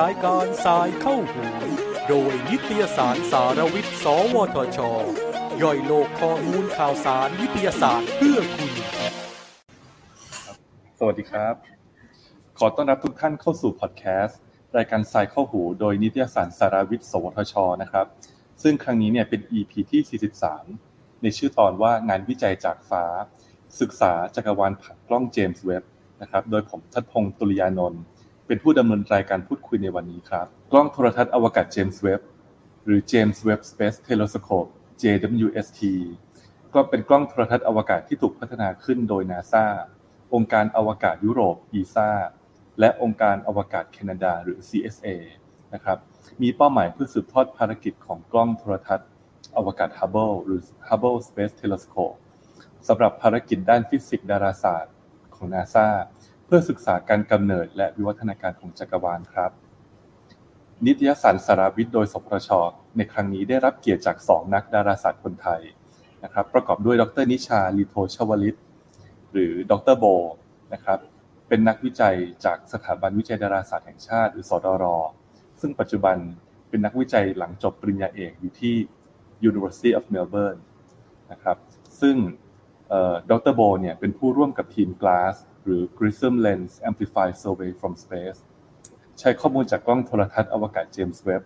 รายการสายเข้าหูโดยนิตยสารสารวิทย์ สวทช ย่อยโลกข้อมูลข่าวสารวิทยาศาสตร์เพื่อคุณ สวัสดีครับ ขอต้อนรับทุกท่านเข้าสู่พอดแคสต์รายการสายเข้าหู โดยนิตยสารสารวิทย์ สวทช นะครับ ซึ่งครั้งนี้เนี่ยเป็น EP ที่ 43 ในชื่อตอนว่างานวิจัยจากฟ้า ศึกษาจักรวาลผ่านกล้องเจมส์เว็บนะครับ โดยผมทัดพงศ์ตุลยานนท์เป็นผู้ดำเนินรายการพูดคุยในวันนี้ครับ กล้องโทรทัศน์อวกาศเจมส์เว็บหรือ James Webb Space Telescope JWST ก็เป็นกล้องโทรทัศน์อวกาศที่ถูกพัฒนาขึ้นโดย NASA องค์การอวกาศยุโรป ESA และองค์การอวกาศแคนาดาหรือ CSA นะครับมีเป้าหมายเพื่อสืบทอดภารกิจของกล้องโทรทัศน์ อวกาศ Hubble หรือ Hubble Space Telescope สำหรับภารกิจด้านฟิสิกส์ดาราศาสตร์ของ NASA เพื่อศึกษาการกำเนิดและวิวัฒนาการของจักรวาลครับ นิตยสารสารวิทย์โดยสพชในครั้งนี้ได้รับเกียรติจาก 2 นักดาราศาสตร์คนไทยนะครับ ประกอบด้วยดรนิชาลีโทชวลิต หรือดรโบนะครับเป็นนักวิจัยจากสถาบันวิจัยดาราศาสตร์แห่งชาติ หรือสดรซึ่งปัจจุบันเป็นนักวิจัยหลังจบปริญญาเอกอยู่ที่ University of Melbourne นะครับ ซึ่ง ดรโบเนี่ยเป็นผู้ร่วมกับทีม GLASS หรือ Grissom Lens Amplified Survey from Space ใช้ข้อมูลจากกล้องโทรทัศน์อวกาศเจมส์เว็บ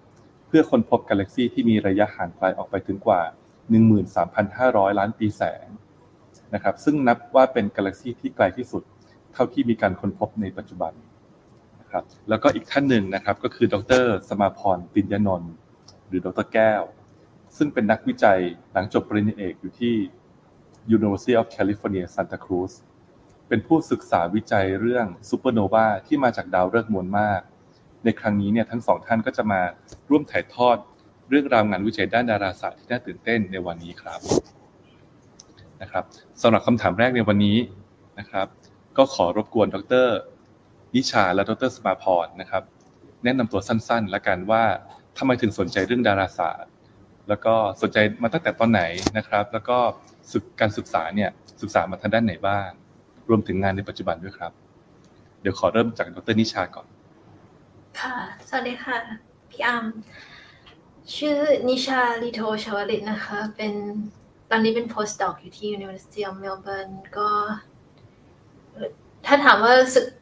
เพื่อค้นพบกาแล็กซีที่มีระยะห่างไกลออกไปถึงกว่า 13,500 ล้านปีแสงนะครับซึ่งนับว่าเป็นกาแล็กซีที่ไกลที่สุด เท่าที่มีการค้นพบในปัจจุบันนะครับแล้วก็อีกท่านหนึ่งนะครับก็คือดร สมาพรปิญญนนท์หรือดรแก้ว ซึ่งเป็นนักวิจัยหลังจบปริญญาเอกอยู่ที่ University of California Santa Cruz เป็นผู้ศึกษาวิจัยเรื่องซูเปอร์โนวาที่มาจากดาวฤกษ์มวลมาก ในครั้งนี้เนี่ยทั้งสองท่านก็จะมาร่วมถ่ายทอดเรื่องราวงานวิจัยด้านดาราศาสตร์ที่น่าตื่นเต้นในวันนี้ครับนะครับสำหรับคำถามแรกในวันนี้นะครับ ก็ขอรบกวนดร นิชาและดรสมาพรนะครับ แนะนำตัวสั้นๆ และกันว่าทำไมถึงสนใจเรื่องดาราศาสตร์ แล้วก็สนใจมาตั้งแต่ตอนไหนนะครับ แล้วก็ การศึกษาเนี่ยศึกษามาทางด้านไหนบ้าง รวมถึงงานในปัจจุบันด้วยครับ เดี๋ยวขอเริ่มจากดรนิชาก่อน ค่ะ สวัสดีค่ะ พี่อัมชื่อนิชาลิโทชวลิตนะคะ เป็นตอนนี้เป็น postdoc อยู่ที่ University of Melbourne ก็ ถ้าถามว่า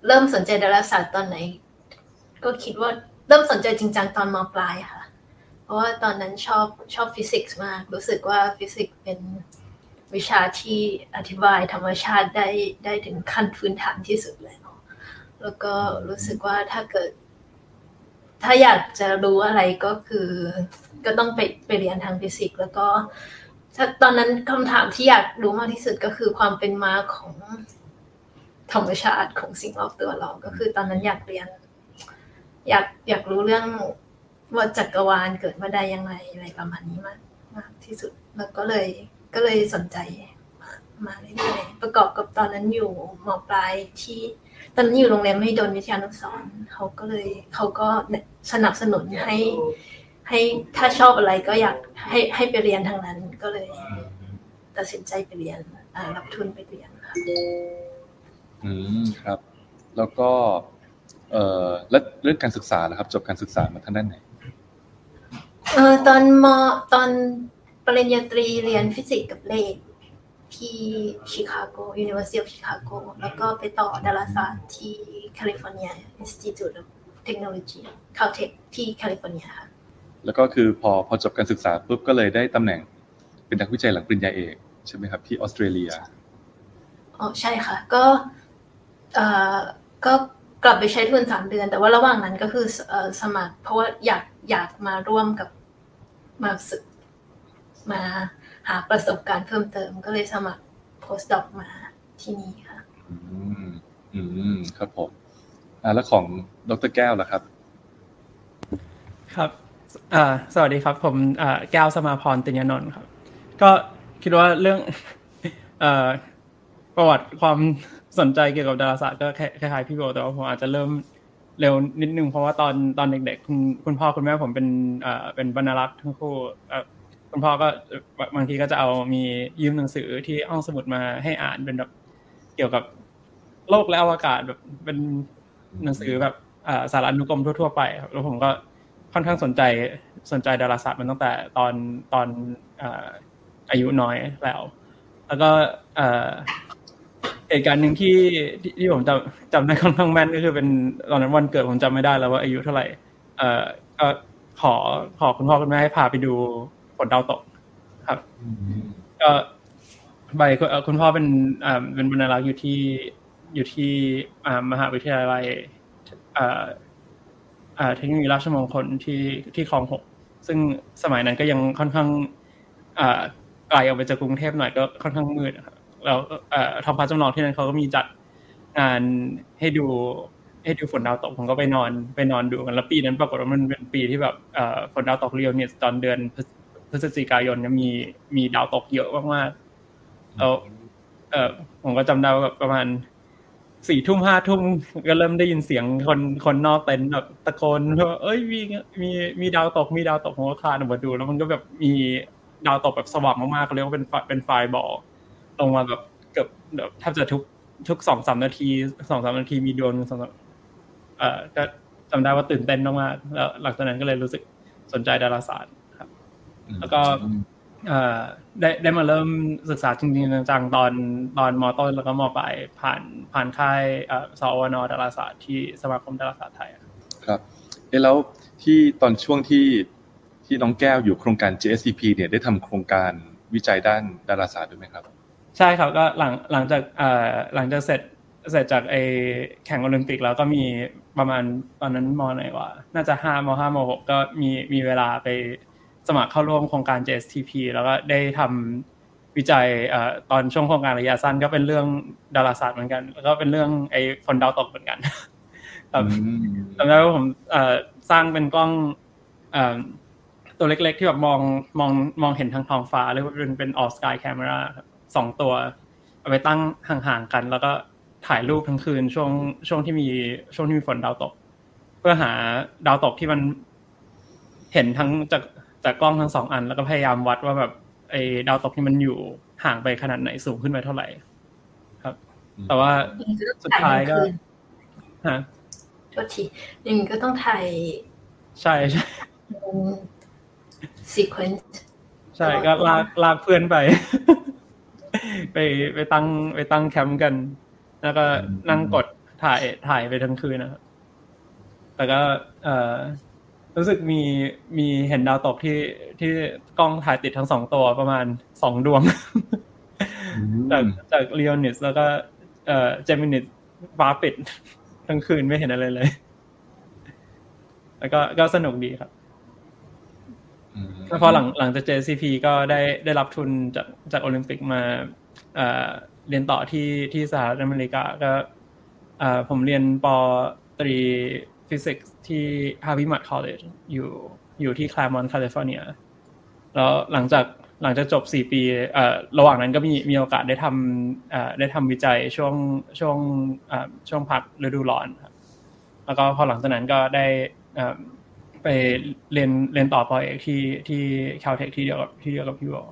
เริ่มสนใจดาราศาสตร์ตอนไหน ก็คิดว่าเริ่มสนใจจริงจังตอนมปลายค่ะ เพราะว่าตอนนั้นชอบชอบฟิสิกส์มาก รู้สึกว่าฟิสิกส์เป็น วิชาที่อธิบายธรรมชาติได้ได้ถึงขั้นพื้นฐานที่สุดแล้ว แล้วก็รู้สึกว่าถ้าเกิด ถ้าอยากจะรู้อะไรก็คือ ก็ต้องไปไปเรียนทางฟิสิกส์แล้วก็ถ้าตอนนั้นคำถามที่อยากรู้มากที่สุดก็คือความเป็นมาของธรรมชาติของสิ่งรอบตัวเรา ก็คือตอนนั้นอยากเรียน อยากอยากรู้เรื่องว่าจักรวาลเกิดมาได้ยังไงอะไรประมาณนี้มากมากที่สุด แล้วก็เลย ก็เลยสนใจมามาเรื่อยๆประกอบกับตอนนั้นอยู่มปลายที่ตอนนั้นอยู่โรงเรียนไม่โดนวิทยานุสรเขาก็เลยเขาก็สนับสนุนให้ ให้ถ้าชอบอะไรก็อยากให้ให้ไปเรียนทางนั้นก็เลย ตัดสินใจไปเรียนรับทุนไปเรียนค่ะอืมครับ แล้วก็ เอ่อแล้วเรื่องการศึกษานะครับ จบการศึกษามาทางด้านไหนเออตอนมตอน ปริญญาตรีเรียนฟิสิกส์กับเลขที่ชิคาโก University of Chicago แล้วก็ไปต่อดาราศาสตร์ที่ California Institute of Technology Caltech ที่แคลิฟอร์เนียค่ะแล้วก็คือพอพอจบการศึกษาปุ๊บก็เลยได้ตำแหน่งเป็นนักวิจัยหลังปริญญาเอกใช่ไหมครับที่ออสเตรเลียอ๋อใช่ค่ะ ก็เอ่อก็กลับไปใช้ทุนสามเดือน แต่ว่าระหว่างนั้นก็คือสมัคร เพราะว่าอยากอยากมาร่วมกับมาสึก มาหาประสบการณ์เพิ่มเติมก็เลยสมัครโพสต์ดอกมาที่นี่ค่ะอืมอืมครับผมอ่าแล้วของดรแก้วล่ะครับ ครับอ่าสวัสดีครับ ผมอ่าแก้วสมาพรติญนนท์ครับ ก็คิดว่าเรื่องเอ่อประวัติความสนใจเกี่ยวกับดาราศาสตร์ก็คล้ายๆพี่โบแต่ว่าผมอาจจะเริ่มเร็วนิดนึงเพราะว่าตอนตอนเด็กๆคุณคุณพ่อคุณแม่ผมเป็นเอ่อเป็นบรรณารักษ์ทั้งคู่ คุณพ่อก็บางทีก็จะเอามียืมหนังสือที่ห้องสมุดมาให้อ่านเป็นแบบเกี่ยวกับโลกและอวกาศแบบเป็นหนังสือแบบสารอนุกรมทั่ว ๆ ไปครับแล้วผมก็ค่อนข้างสนใจสนใจดาราศาสตร์มันตั้งแต่ตอนตอนอายุน้อยแล้ว แล้วก็เหตุการณ์หนึ่งที่ที่ผมจำจำได้ค่อนข้างแม่นก็คือเป็นตอนนั้นวันเกิดผมจำไม่ได้แล้วว่าอายุเท่าไหร่ เอ่อก็ขอขอคุณพ่อคุณแม่ให้พาไปดู ฝนดาวตกครับก็ใบคุณพ่อเป็นอ่าเป็นบรรณารักษ์อยู่ที่อยู่ที่อ่ามหาวิทยาลัยอ่าอ่าเทคโนโลยีราชมงคลที่ที่คลองหกซึ่งสมัยนั้นก็ยังค่อนข้างอ่าไกลออกไปจากกรุงเทพหน่อยก็ค่อนข้างมืดครับแล้วเอ่อทองพาจำลองที่นั่นเขาก็มีจัดงานให้ดูให้ดูฝนดาวตกผมก็ไปนอนไปนอนดูกันแล้วปีนั้นปรากฏว่ามันเป็นปีที่แบบเอ่อฝนดาวตกเรียวเนี่ยตอนเดือน พฤศจิกายนเนี่ยมีมีดาวตกเยอะมากๆแล้วเอ่อผมก็จำได้ว่าแบบประมาณสี่ทุ่มห้าทุ่มก็เริ่มได้ยินเสียงคนคนนอกเต็นท์แบบตะโกนว่าเอ้ยมีมีมีดาวตกมีดาวตกผมก็คลานออกมาดู แล้วมันก็แบบมีดาวตกแบบสว่างมากๆเขาเรียกว่าเป็นเป็นไฟบอลลงมาแบบเกือบแบบแทบจะทุกทุกสองสามนาทีสองสามนาทีมีดวงสองเอ่อก็จำได้ว่าตื่นเต้นมากๆแล้วหลังจากนั้นก็เลยรู้สึกสนใจดาราศาสตร์ครับ แล้วก็เอ่อได้ได้มาเริ่มศึกษาจริงๆจังๆตอนตอนมต้นแล้วก็มปลายผ่านผ่านค่ายเอ่อสวนดาราศาสตร์ที่สมาคมดาราศาสตร์ไทยครับเอแล้วที่ตอนช่วงที่ที่น้องแก้วอยู่โครงการ JSCP เนี่ยได้ทำโครงการวิจัยด้านดาราศาสตร์ด้วยไหมครับ ใช่ครับก็หลังหลังจากเอ่อหลังจากเสร็จเสร็จจากไอแข่งโอลิมปิกแล้วก็มีประมาณตอนนั้นมไหนวะน่าจะห้ามห้ามหกก็มีมีเวลาไป สมัครเข้าร่วมโครงการ JSTP แล้วก็ได้ทำวิจัยเอ่อตอนช่วงโครงการระยะสั้นก็เป็นเรื่องดาราศาสตร์เหมือนกัน แล้วก็เป็นเรื่องไอ้ฝนดาวตกเหมือนกันจำได้ว่าผมเอ่อสร้างเป็นกล้องเอ่อตัวเล็กๆ ที่แบบมองมองมองเห็นทางท้องฟ้าเรียกว่าเป็นเป็น all sky camera ครับสองตัว เอาไปตั้งห่างๆกัน แล้วก็ถ่ายรูปทั้งคืนช่วงช่วงที่มีช่วงที่มีฝนดาวตก เพื่อหาดาวตกที่มันเห็นทั้งจาก จากกล้องทั้งสองอันแล้วก็พยายามวัดว่าแบบไอ้ดาวตกที่มันอยู่ห่างไปขนาดไหนสูงขึ้นไปเท่าไหร่ ครับ แต่ว่าสุดท้ายก็ฮะโทษทียังก็ต้องถ่ายใช่ใช่sequenceใช่ก็ลากลากเพื่อนไป ไปไปตั้งไปตั้งแคมป์กัน แล้วก็นั่งกดถ่ายถ่ายไปทั้งคืนนะครับแต่ก็ เออ รู้สึกมีมีเห็นดาวตกที่ที่กล้องถ่ายติดทั้งสองตัวประมาณสองดวง จากจาก Leonids แล้วก็เอ่อ Geminids ฟ้าปิดทั้งคืนไม่เห็นอะไรเลย แล้วก็ก็สนุกดีครับแล้วพอหลังหลังจาก JCP ก็ได้ได้รับทุนจากจากโอลิมปิกมาเรียนต่อที่ที่สหรัฐอเมริกาก็ผมเรียนปตรีฟิสิกส์ ที่ Harvey Mudd College อยู่อยู่ที่ Claremont แคลิฟอร์เนียแล้วหลังจากหลังจากจบสี่ปีอ่าระหว่างนั้นก็มีมีโอกาสได้ทำอ่าได้ทำวิจัยช่วงช่วงอ่าช่วงพักฤดูร้อนครับแล้วก็พอหลังจากนั้นก็ได้อ่าไปเรียนเรียนต่อปอเอกที่ที่คาลเทคที่เดียวกับที่เดียวกับพี่วอ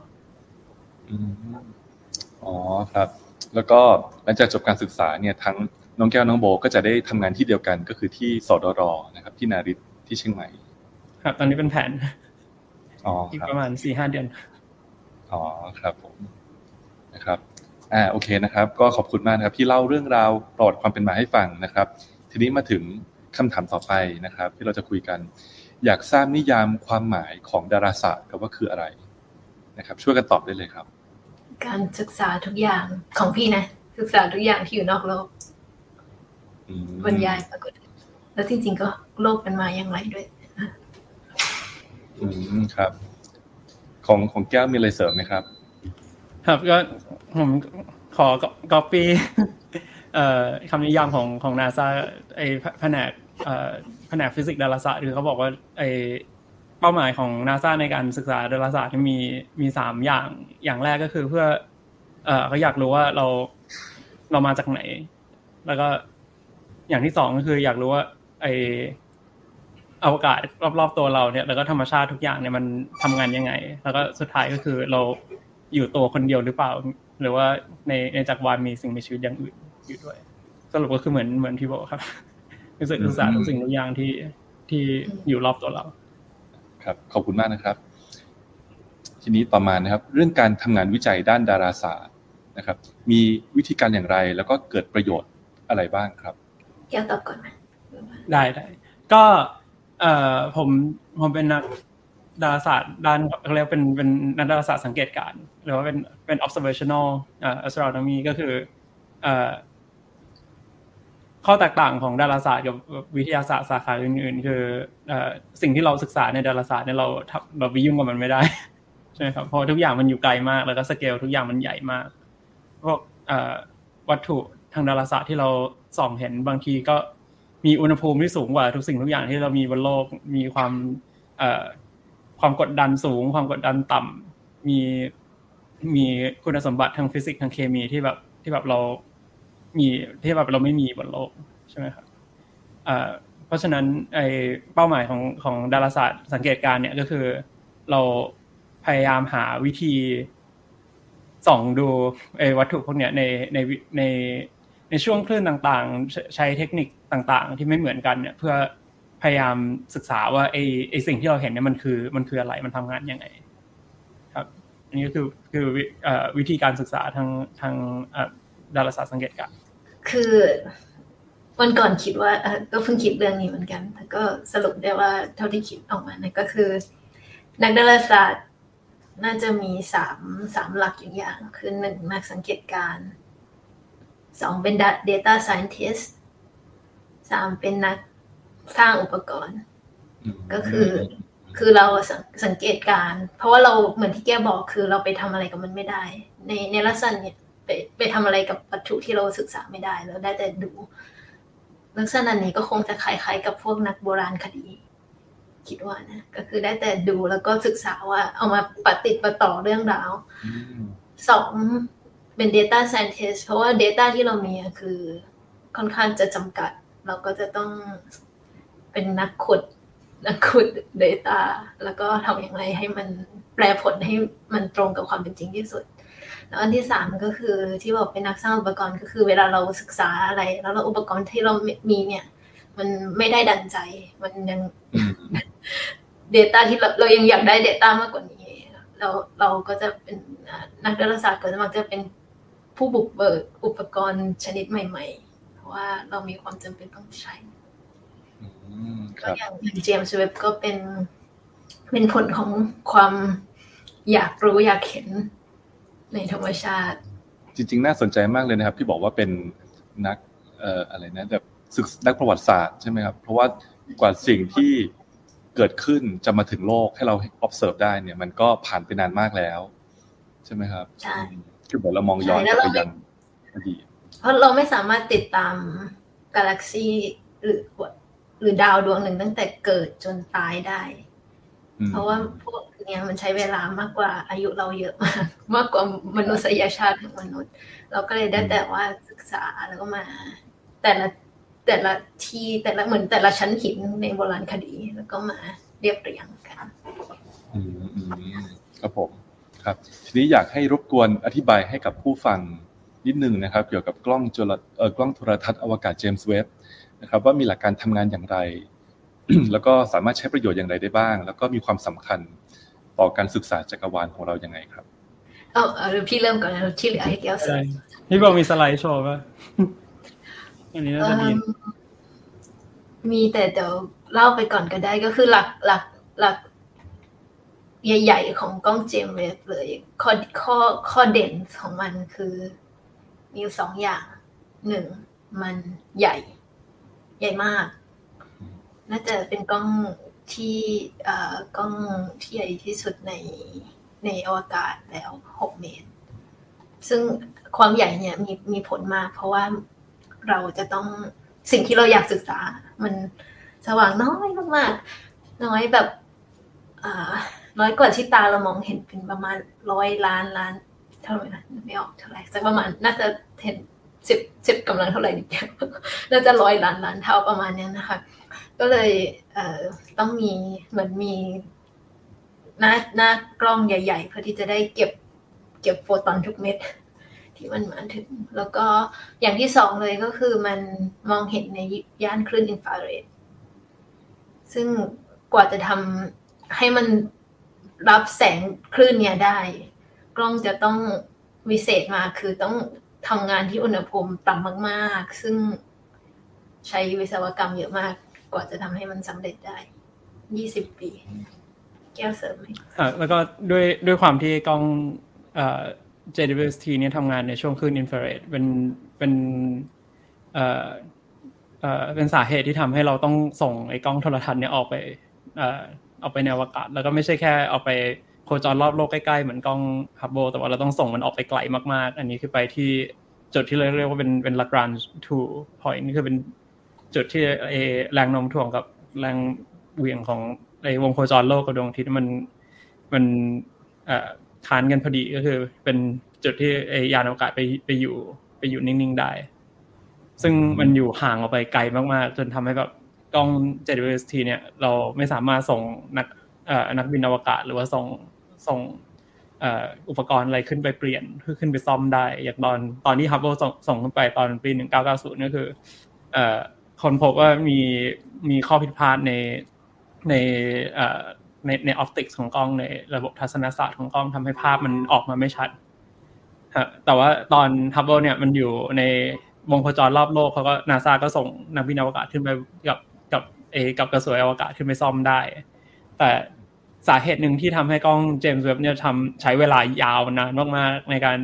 อ๋อครับ แล้วก็หลังจากจบการศึกษาเนี่ยทั้งน้องแก้วน้องโบก็จะได้ทำงานที่เดียวกันก็คือที่สดรนะครับ ที่นาริตที่เชียงใหม่ ครับ ตอนนี้เป็นแผนอ๋ออีกประมาณสี่ห้าเดือนอ๋อครับผมนะครับอ่าโอเคนะครับ ก็ขอบคุณมากนะครับ ที่เล่าเรื่องราวปลอดความเป็นมาให้ฟังนะครับ ทีนี้มาถึงคำถามต่อไปนะครับ ที่เราจะคุยกัน อยากทราบนิยามความหมายของดาราศาสตร์กับว่าคืออะไรนะครับ ช่วยกันตอบได้เลยครับ การศึกษาทุกอย่างของพี่นะ ศึกษาทุกอย่างที่อยู่นอกโลกบรรยายปรากฏ แล้วจริงๆก็โลกมันมาอย่างไรด้วยอืมครับ ของของแก้วมีอะไรเสริมไหมครับ ครับก็ผมขอก๊อปปี้คำนิยามของของนาซาไอแผนกแผนกฟิสิกส์ดาราศาสตร์คือเขาบอกว่าไอเป้าหมายของนาซาในการศึกษาดาราศาสตร์มีมีสามอย่างอย่างแรกก็คือเพื่อ เออเขาอยากรู้ว่าเราเรามาจากไหน แล้วก็อย่างที่สองก็คืออยากรู้ว่า ไออวกาศรอบๆตัวเราเนี่ยแล้วก็ธรรมชาติทุกอย่างเนี่ยมันทำงานยังไง แล้วก็สุดท้ายก็คือเราอยู่ตัวคนเดียวหรือเปล่า หรือว่าในในจักรวาลมีสิ่งมีชีวิตอย่างอื่นอยู่ด้วยสรุปก็คือเหมือนเหมือนที่บอกครับคือศึกษาทุกสิ่งทุกอย่างที่ที่อยู่รอบตัวเรา ครับขอบคุณมากนะครับ ทีนี้ต่อมานะครับ เรื่องการทำงานวิจัยด้านดาราศาสตร์นะครับ มีวิธีการอย่างไรแล้วก็เกิดประโยชน์อะไรบ้างครับแก้วตอบก่อนไหม ได้ได้ก็เอ่อผมผมเป็นนักดาราศาสตร์ด้านเขาเรียกเป็นเป็นนักดาราศาสตร์สังเกตการหรือว่าเป็นเป็น observational astronomy ก็คือเอ่อข้อแตกต่างของดาราศาสตร์กับวิทยาศาสตร์สาขาอื่น ๆ คือสิ่งที่เราศึกษาในดาราศาสตร์เนี่ยเราเราไปยุ่งกับมันไม่ได้ใช่ไหมครับเพราะทุกอย่างมันอยู่ไกลมาก แล้วก็สเกลทุกอย่างมันใหญ่มากพวกวัตถุทางดาราศาสตร์ที่เราส่องเห็นบางทีก็ มีอุณหภูมิที่สูงกว่าทุกสิ่งทุกอย่างที่เรามีบนโลก มีความความกดดันสูง ความกดดันต่ำมีมีคุณสมบัติทางฟิสิกส์ทางเคมีที่แบบที่แบบเรามีที่แบบเราไม่มีบนโลกใช่ไหมครับเพราะฉะนั้นไอเป้าหมายของของดาราศาสตร์สังเกตการเนี่ยก็คือเราพยายามหาวิธีส่องดูไอวัตถุพวกเนี้ยในในใน ในช่วงคลื่นต่างๆ ใช้เทคนิคต่างๆ ที่ไม่เหมือนกันเนี่ย เพื่อพยายามศึกษาว่าไอไอสิ่งที่เราเห็นเนี่ยมันคือมันคืออะไรมันทำงานยังไง ครับ อันนี้ก็คือคือวิธีการศึกษาทางทางดาราศาสตร์สังเกตการคือวันก่อนคิดว่าก็เพิ่งคิดเรื่องนี้เหมือนกันแต่ก็สรุปได้ว่าเท่าที่คิดออกมาเนี่ยก็คือ นักดาราศาสตร์น่าจะมีสามสามหลักอย่างคือหนึ่งนักสังเกตการ สองเป็น data scientist สามเป็นนักสร้างอุปกรณ์ ก็คือ คือเราสังเกตการ เพราะว่าเราเหมือนที่แกบอกคือเราไปทำอะไรกับมันไม่ได้ ในในลักษณะเนี่ยไปไปทำอะไรกับวัตถุที่เราศึกษาไม่ได้แล้วได้แต่ดู ลักษณะนี้ก็คงจะคล้ายๆกับพวกนักโบราณคดี คิดว่านะก็คือได้แต่ดูแล้วก็ศึกษาว่าเอามาปฏิติดประต่อเรื่องราวสอง เป็น Data Scientist เพราะว่า Data ที่เรามีคือค่อนข้างจะจำกัด เราก็จะต้องเป็นนักขุดนักขุด Data แล้วก็ทำอย่างไรให้มันแปลผลให้มันตรงกับความเป็นจริงที่สุด แล้วอันที่สามก็คือที่บอกเป็นนักสร้างอุปกรณ์ก็คือเวลาเราศึกษาอะไร แล้วเราอุปกรณ์ที่เรามีเนี่ย มันไม่ได้ดันใจ มันยัง Data ที่เราเรายังอยากได้ Data มากกว่านี้เราเราก็จะเป็นนักดาราศาสตร์ก็จะมักจะเป็น ผู้บุกเบิกอุปกรณ์ชนิดใหม่ ๆ เพราะว่าเรามีความจำเป็นต้องใช้ก็อย่างเจมส์เว็บก็เป็นเป็นผลของความอยากรู้อยากเห็นในธรรมชาติ จริง ๆ น่าสนใจมากเลยนะครับ ที่บอกว่าเป็นนักเอ่ออะไรนะแบบศึกนักประวัติศาสตร์ใช่ไหมครับ เพราะว่ากว่าสิ่งที่เกิดขึ้นจะมาถึงโลกให้เรา observe ได้เนี่ย มันก็ผ่านไปนานมากแล้ว ใช่ไหมครับใช่ คือแบบเรามองย้อนไปยังอดีตเพราะเราไม่สามารถติดตามกาแล็กซีหรือหรือดาวดวงหนึ่งตั้งแต่เกิดจนตายได้ เพราะว่าพวกเนี่ยมันใช้เวลามากกว่าอายุเราเยอะมาก มากกว่ามนุษยชาติของมนุษย์ เราก็เลยได้แต่ว่าศึกษาแล้วก็มา แต่ละแต่ละที่แต่ละเหมือนแต่ละชั้นหินในโบราณคดีแล้วก็มาเรียบเรียงกัน อืมครับผม ครับ ทีนี้อยากให้รบกวนอธิบายให้กับผู้ฟังนิดนึงนะครับ เกี่ยวกับกล้องจุลเอ่อกล้องโทรทัศน์อวกาศเจมส์เว็บนะครับ ว่ามีหลักการทำงานอย่างไร แล้วก็สามารถใช้ประโยชน์อย่างไรได้บ้าง แล้วก็มีความสำคัญต่อการศึกษาจักรวาลของเรายังไงครับเออหรือพี่เริ่มก่อนนะที่เหลือให้แก้วสิพี่บอกมีสไลด์โชว์ป่ะอันนี้น่าจะมีมีแต่เดี๋ยวเล่าไปก่อนก็ได้ก็คือหลักหลักหลัก ใหญ่ๆ ของกล้องเจมเวฟเลย ข้อข้อข้อเด่นของมันคือ มีสองอย่างหนึ่งมันใหญ่ ใหญ่มาก น่าจะเป็นกล้องที่กล้องที่ใหญ่ที่สุดในในอวกาศแล้วหกเมตร ซึ่งความใหญ่เนี่ยมีมีผลมาก เพราะว่าเราจะต้องสิ่งที่เราอยากศึกษา มันสว่างน้อยมากๆน้อยแบบ น้อยกว่าที่ตาเรามองเห็นเป็นประมาณร้อยล้านล้านเท่าไหร่นะไม่ออกเท่าไหร่สักประมาณน่าจะเห็นสิบสิบกำลังเท่าไหร่ดีน่าจะร้อยล้านล้านเท่าประมาณนี้นะคะ ก็เลยเอ่อต้องมีเหมือนมีหน้าหน้ากล้องใหญ่ ๆ เพื่อที่จะได้เก็บเก็บโฟตอนทุกเม็ดที่มันมาถึง แล้วก็อย่างที่สองเลยก็คือมันมองเห็นในย่านคลื่นอินฟราเรดซึ่งกว่าจะทำให้มัน รับแสงคลื่นเนี่ยได้ กล้องจะต้องวิเศษมาคือต้องทำงานที่อุณหภูมิต่ำมากๆ ซึ่งใช้วิศวกรรมเยอะมาก กว่าจะทำให้มันสำเร็จได้ ยี่สิบปี แก้วเสริมไหมอ่าแล้วก็ด้วยด้วยความที่กล้องเอ่อ JWST เนี่ยทำงานในช่วงคลื่นอินฟราเรดเป็นเป็นเอ่อเอ่อเป็นสาเหตุที่ทำให้เราต้องส่งไอ้กล้องโทรทรรศน์เนี่ยออกไปเอ่อ ออกไปในอวกาศ แล้วก็ไม่ใช่แค่ออกไปโคจรรอบโลกใกล้ๆเหมือนกล้องฮับเบิลแต่ว่าเราต้องส่งมันออกไปไกลมากๆ อันนี้คือไปที่จุดที่เราเรียกว่าเป็นเป็น Lagrange two point นี่คือเป็นจุดที่ไอ้แรงโน้มถ่วงกับแรงเหวี่ยงของไอวงโคจรโลกกับดวงอาทิตย์มันมันอ่คานกันพอดีก็คือ เป็นจุดที่ไอ้ยานอวกาศไปไปอยู่ไปอยู่นิ่งๆได้ ซึ่งมันอยู่ห่างออกไปไกลมากๆ จนทำให้แบบ กล้อง JWST เนี่ยเราไม่สามารถส่งนักเอ่อนักบินอวกาศ หรือว่าส่งส่งเอ่ออุปกรณ์อะไรขึ้นไปเปลี่ยนเพื่อขึ้นไปซ่อมได้ อย่างตอนตอนที่ Hubble ส่งส่งขึ้นไปตอนปี 1990ก็คือเอ่อคนพบว่ามีมีข้อผิดพลาดในในเอ่อในในออปติกของกล้องในระบบทัศนศาสตร์ของกล้องทำให้ภาพมันออกมาไม่ชัดฮะแต่ว่าตอน Hubble เนี่ยมันอยู่ในวงโคจรรอบโลกเขาก็นาซาก็ส่งนักบินอวกาศขึ้นไปกับ เอกับกระสวยอวกาศขึ้นไปซ่อมได้ แต่สาเหตุหนึ่งที่ทำให้กล้องเจมส์เว็บเนี่ยทำใช้เวลายาวนานมากๆในการ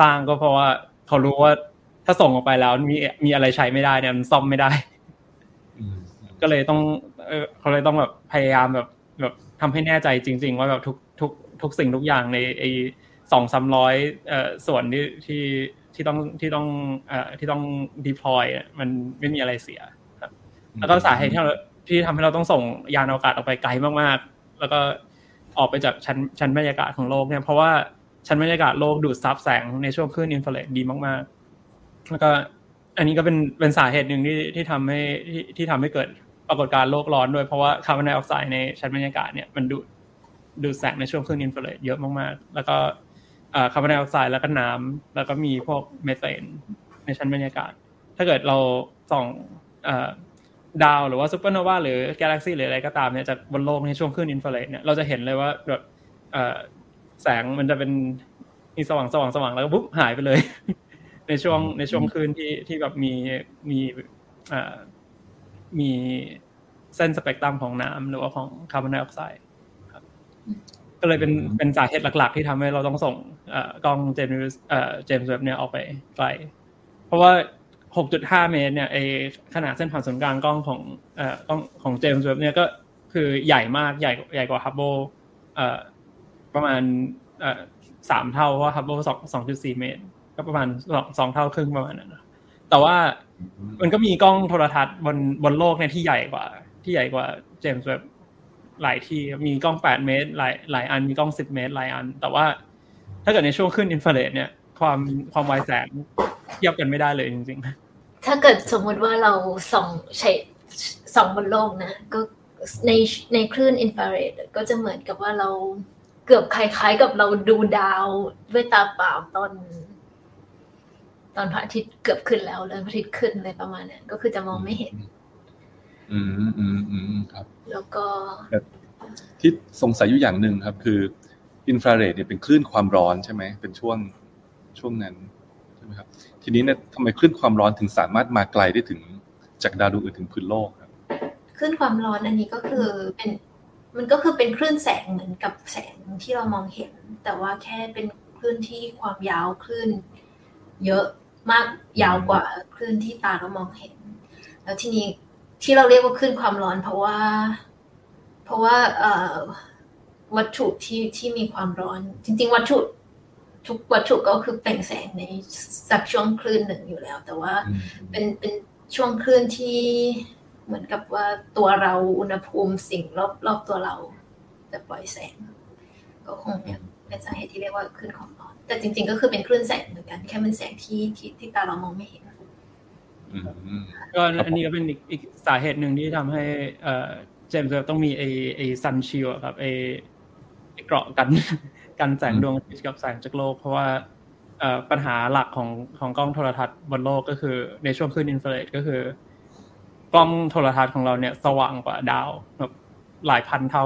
สร้างก็เพราะว่าเขารู้ว่าถ้าส่งออกไปแล้วมีมีอะไรใช้ไม่ได้เนี่ยมันซ่อมไม่ได้อืมก็เลยต้องเออเขาเลยต้องแบบพยายามแบบแบบทำให้แน่ใจจริง ๆ ว่าแบบทุกทุกทุกสิ่งทุกอย่างในไอสองสามร้อยเอ่อส่วนที่ที่ที่ต้องที่ต้องเอ่อที่ต้อง deploy อะมันไม่มีอะไรเสียครับ แล้วก็สาเหตุที่เราที่ทำให้เราต้องส่งยานอวกาศออกไปไกลมากๆ แล้วก็ออกไปจากชั้นชั้นบรรยากาศของโลกเนี่ยเพราะว่าชั้นบรรยากาศโลกดูดซับแสงในช่วงคลื่นอินฟราเรดดีมากๆ แล้วก็อันนี้ก็เป็นเป็นสาเหตุหนึ่งที่ที่ทำให้ที่ที่ทำให้เกิดปรากฏการณ์โลกร้อนด้วยเพราะว่าคาร์บอนไดออกไซด์ในชั้นบรรยากาศเนี่ยมันดูดดูดแสงในช่วงคลื่นอินฟราเรดเยอะมากๆ แล้วก็คาร์บอนไดออกไซด์แล้วก็น้ำแล้วก็มีพวกมีเทนในชั้นบรรยากาศ ถ้าเกิดเราส่องอ ดาวหรือว่าซูเปอร์โนวาหรือแกาแล็กซี่หรืออะไรก็ตามเนี่ยจากบนโลกในช่วงคลื่นอินฟราเรดเนี่ยเราจะเห็นเลยว่าแบบเอ่อแสงมันจะเป็นมีสว่างสว่างสว่างแล้วก็ปุ๊บหายไปเลย ในช่วงในช่วงคืนที่ที่แบบมีมีเอ่อมีเส้นสเปกตรัมของน้ำหรือว่าของคาร์บอนไดออกไซด์ครับ ก็เลยเป็นเป็นสาเหตุหลัก ๆ ที่ทำให้เราต้องส่งเอ่อกล้องเจมส์เอ่อเจมส์เว็บเนี่ยออกไปไกล เพราะว่า 6.5 เมตรเนี่ยไอขนาดเส้นผ่านศูนย์กลางกล้องของเอ่อกล้องของเจมส์เว็บเนี่ยก็คือใหญ่มากใหญ่ใหญ่กว่าฮับเบิลเอ่อประมาณเอ่อสามเท่าเพราะฮับเบิลสองสองจุดสี่เมตร ก็ประมาณสองสองเท่าครึ่งประมาณนั้นนะแต่ว่ามันก็มีกล้องโทรทรรศน์บนบนโลกเนี่ยที่ใหญ่กว่า ที่ใหญ่กว่าเจมส์เว็บหลายที่มีกล้อง8เมตร หลายหลายอันมีกล้อง10เมตร หลายอัน แต่ว่าถ้าเกิดในช่วงคลื่นอินฟราเรดเนี่ยความความไวแสงเทียบกันไม่ได้เลยจริงๆ ถ้าเกิดสมมุติว่าเราส่องใช้ส่องบนโลกนะ ก็ในในคลื่นอินฟราเรดก็จะเหมือนกับว่าเราเกือบคล้ายๆกับเราดูดาวด้วยตาเปล่าตอนตอนพระอาทิตย์เกือบขึ้นแล้วเลยพระอาทิตย์ขึ้นเลยประมาณนั้นก็คือจะมองไม่เห็น อืมอืมอืมครับ แล้วก็ที่สงสัยอยู่อย่างหนึ่งครับ คืออินฟราเรดเนี่ยเป็นคลื่นความร้อนใช่ไหมเป็นช่วงช่วงนั้นใช่ไหมครับ ทีนี้เนี่ยทำไมคลื่นความร้อนถึงสามารถมาไกลได้ถึงจากดาวดวงอื่นถึงพื้นโลกครับคลื่นความร้อนอันนี้ก็คือเป็นมันก็คือเป็นคลื่นแสงเหมือนกับแสงที่เรามองเห็น แต่ว่าแค่เป็นคลื่นที่ความยาวคลื่น เยอะมากยาวกว่าคลื่นที่ตาเรามองเห็น แล้วทีนี้ที่เราเรียกว่าคลื่นความร้อน เพราะว่า เพราะว่าวัตถุที่ที่มีความร้อน จริง ๆ วัตถุ ทุกวัตถุก็คือเปล่งแสงในสักช่วงคลื่นหนึ่งอยู่แล้ว แต่ว่าอืมเป็นเป็นช่วงคลื่นที่เหมือนกับว่าตัวเราอุณหภูมิสิ่งรอบรอบตัวเราจะปล่อยแสง ก็คงเนี่ยเป็นสาเหตุที่เรียกว่าคลื่นความร้อน แต่จริง ๆ ก็คือเป็นคลื่นแสงเหมือนกัน แค่เป็นแสงที่ที่ที่ตาเรามองไม่เห็นอืมก็อันนี้ก็เป็นอีกอีกสาเหตุหนึ่งที่ทำให้เอ่อเจมส์เว็บต้องมีไอไอ sunshield ครับไอไอ้เกราะกัน กันแสงดวงอาทิตย์กับแสงจากโลก เพราะว่าปัญหาหลักของของกล้องโทรทรรศน์บนโลกก็คือ ในช่วงคลื่นอินฟราเรดก็คือ กล้องโทรทรรศน์ของเราเนี่ยสว่างกว่าดาวแบบหลายพันเท่า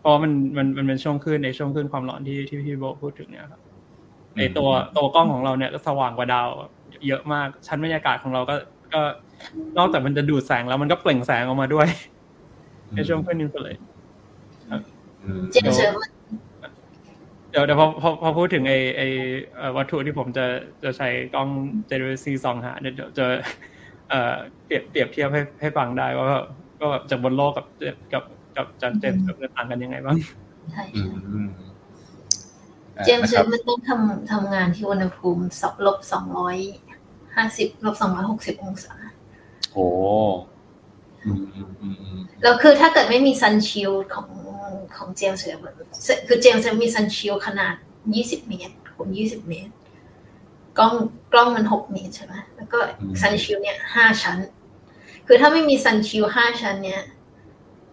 เพราะมันมันมันเป็นช่วงคลื่นในช่วงคลื่นความร้อนที่ที่พี่โบพูดถึงเนี่ยครับในตัวตัวกล้องของเราเนี่ยก็สว่างกว่าดาว เยอะมากชั้นบรรยากาศของเราก็ก็นอกจากมันจะดูดแสงแล้วมันก็เปล่งแสงออกมาด้วย ในช่วงคลื่นอินฟราเรดเจมส์เดี๋ยวเดี๋ยวพอพอพอพูดถึงไอไอวัตถุที่ผมจะจะใช้กล้องเจเนอเรซีสองหาเดี๋ยวจะเอ่อเปรียบเปรียบเทียบให้ให้ฟังได้ว่าก็แบบจากบนโลกกับกับกับจากเจมส์จะต่างกันยังไงบ้างใช่เจมส์มันต้องทำทำงานที่อุณหภูมิสลบสองร้อยห้าสิบลบสองร้อยหกสิบองศาโอ้แล้วคือถ้าเกิดไม่มี sunshield ของ ของเจมส์คือเจมส์มี sunshield ขนาดยี่สิบเมตรคูณยี่สิบเมตร กล้องกล้องมันหกเมตรใช่ไหมแล้วก็ sunshield เนี่ยห้าชั้น คือถ้าไม่มี sunshield ห้าชั้น เนี่ย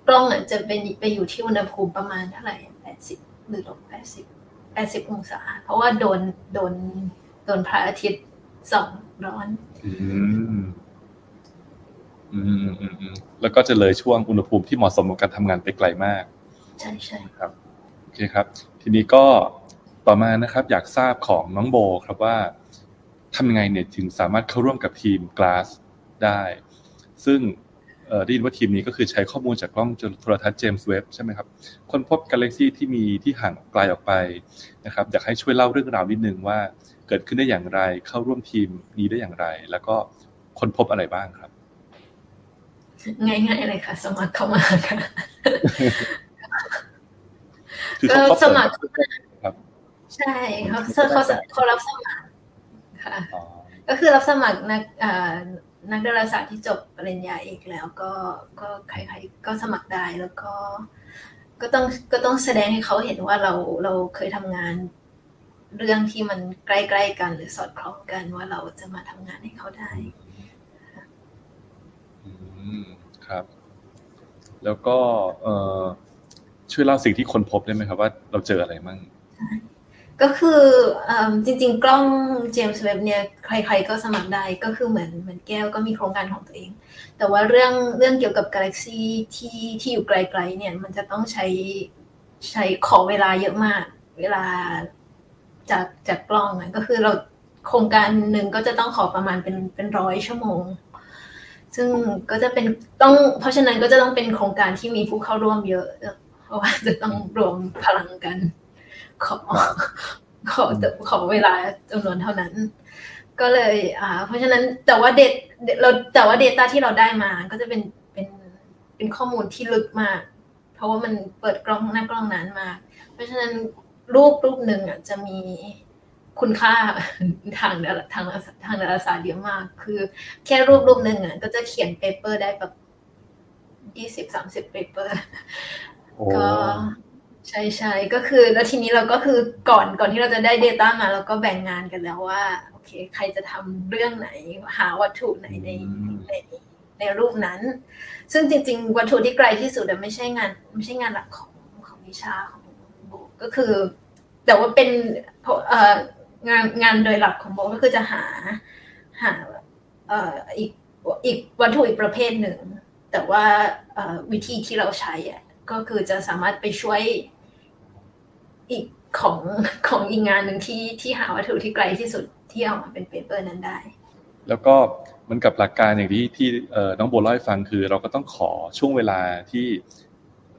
กล้องอะจะเป็นไปอยู่ที่อุณหภูมิประมาณเท่าไหร่แปดสิบหรือลบแปดสิบแปดสิบองศา เพราะว่าโดนโดนโดนพระอาทิตย์ส่องร้อนอืมอืมอืมอืมแล้วก็จะเลยช่วงอุณหภูมิที่เหมาะสมกับการทำงานไปไกลมาก ใช่ใช่ครับโอเคครับ ทีนี้ก็ต่อมานะครับ อยากทราบของน้องโบครับว่าทำยังไงเนี่ยถึงสามารถเข้าร่วมกับทีม Glass ได้ ซึ่งได้ยินว่าทีมนี้ก็คือใช้ข้อมูลจากกล้องโทรทัศน์เจมส์เว็บใช่ไหมครับค้นพบกาแล็กซี่ที่มีที่ห่างไกลออกไปนะครับอยากให้ช่วยเล่าเรื่องราวนิดนึงว่าเกิดขึ้นได้อย่างไร เข้าร่วมทีมนี้ได้อย่างไร แล้วก็ค้นพบอะไรบ้างครับ ง่ายๆเลยค่ะ สมัครเข้ามาค่ะ ก็สมัครใช่เขาเขาเขารับสมัครค่ะก็คือรับสมัครนักนักดาราศาสตร์ที่จบปริญญาเอกแล้วก็ก็ใครๆก็สมัครได้แล้วก็ ก็ต้องก็ต้องแสดงให้เขาเห็นว่าเราเราเคยทำงานเรื่องที่มันใกล้ๆกันหรือสอดคล้องกันว่าเราจะมาทำงานให้เขาได้ครับ แล้วก็เอ ช่วยเล่าสิ่งที่คนพบได้ไหมครับว่าเราเจออะไรมั่งก็คือจริง ๆ กล้องเจมส์เว็บเนี่ยใคร ๆ ก็สมัครได้ก็คือเหมือนเหมือนแก้วก็มีโครงการของตัวเอง แต่ว่าเรื่องเรื่องเกี่ยวกับกาแล็กซีที่ที่อยู่ไกลๆเนี่ยมันจะต้องใช้ใช้ขอเวลาเยอะมาก เวลาจากจากกล้องก็คือเราโครงการหนึ่งก็จะต้องขอประมาณเป็นเป็นร้อยชั่วโมง ซึ่งก็จะเป็นต้องเพราะฉะนั้นก็จะต้องเป็นโครงการที่มีผู้เข้าร่วมเยอะ ราะว่าจะต้องรวมพลังกันขอขอขอเวลาจำนวนเท่านั้น ก็เลยอ่า เพราะฉะนั้นแต่ว่าเดตเราแต่ว่า Data ที่เราได้มาก็จะเป็นเป็นเป็นข้อมูลที่ลึกมาก เพราะว่ามันเปิดกล้องหน้ากล้องนานมาก เพราะฉะนั้นรูปรูปหนึ่งอะจะมีคุณค่าทางทางทางดาราศาสตร์เยอะมาก คือแค่รูปรูปหนึ่งอะก็จะเขียนเปเปอร์ได้แบบยี่สิบสามสิบเปเปอร์ ก็ใช่ใช่ก็คือ แล้วทีนี้เราก็คือก่อนก่อนที่เราจะได้ Data มาเราก็แบ่งงานกันแล้วว่าโอเค ใครจะทำเรื่องไหนหาวัตถุไหนในในในรูปนั้น ซึ่งจริง ๆ วัตถุที่ไกลที่สุดไม่ใช่งาน ไม่ใช่งานหลักของของวิชาของโบก็คือ แต่ว่าเป็นงานงานโดยหลักของโบก็คือจะหาหาอีกอีกวัตถุอีกประเภทหนึ่ง แต่ว่าวิธีที่เราใช้อะ ก็คือจะสามารถไปช่วยอีกของของอีกงานหนึ่งที่ที่หาวัตถุที่ไกลที่สุดที่เอามาเป็นเปเปอร์นั้นได้ แล้วก็มันกับหลักการอย่างที่ที่น้องโบเล่าให้ฟังคือ เราก็ต้องขอช่วงเวลาที่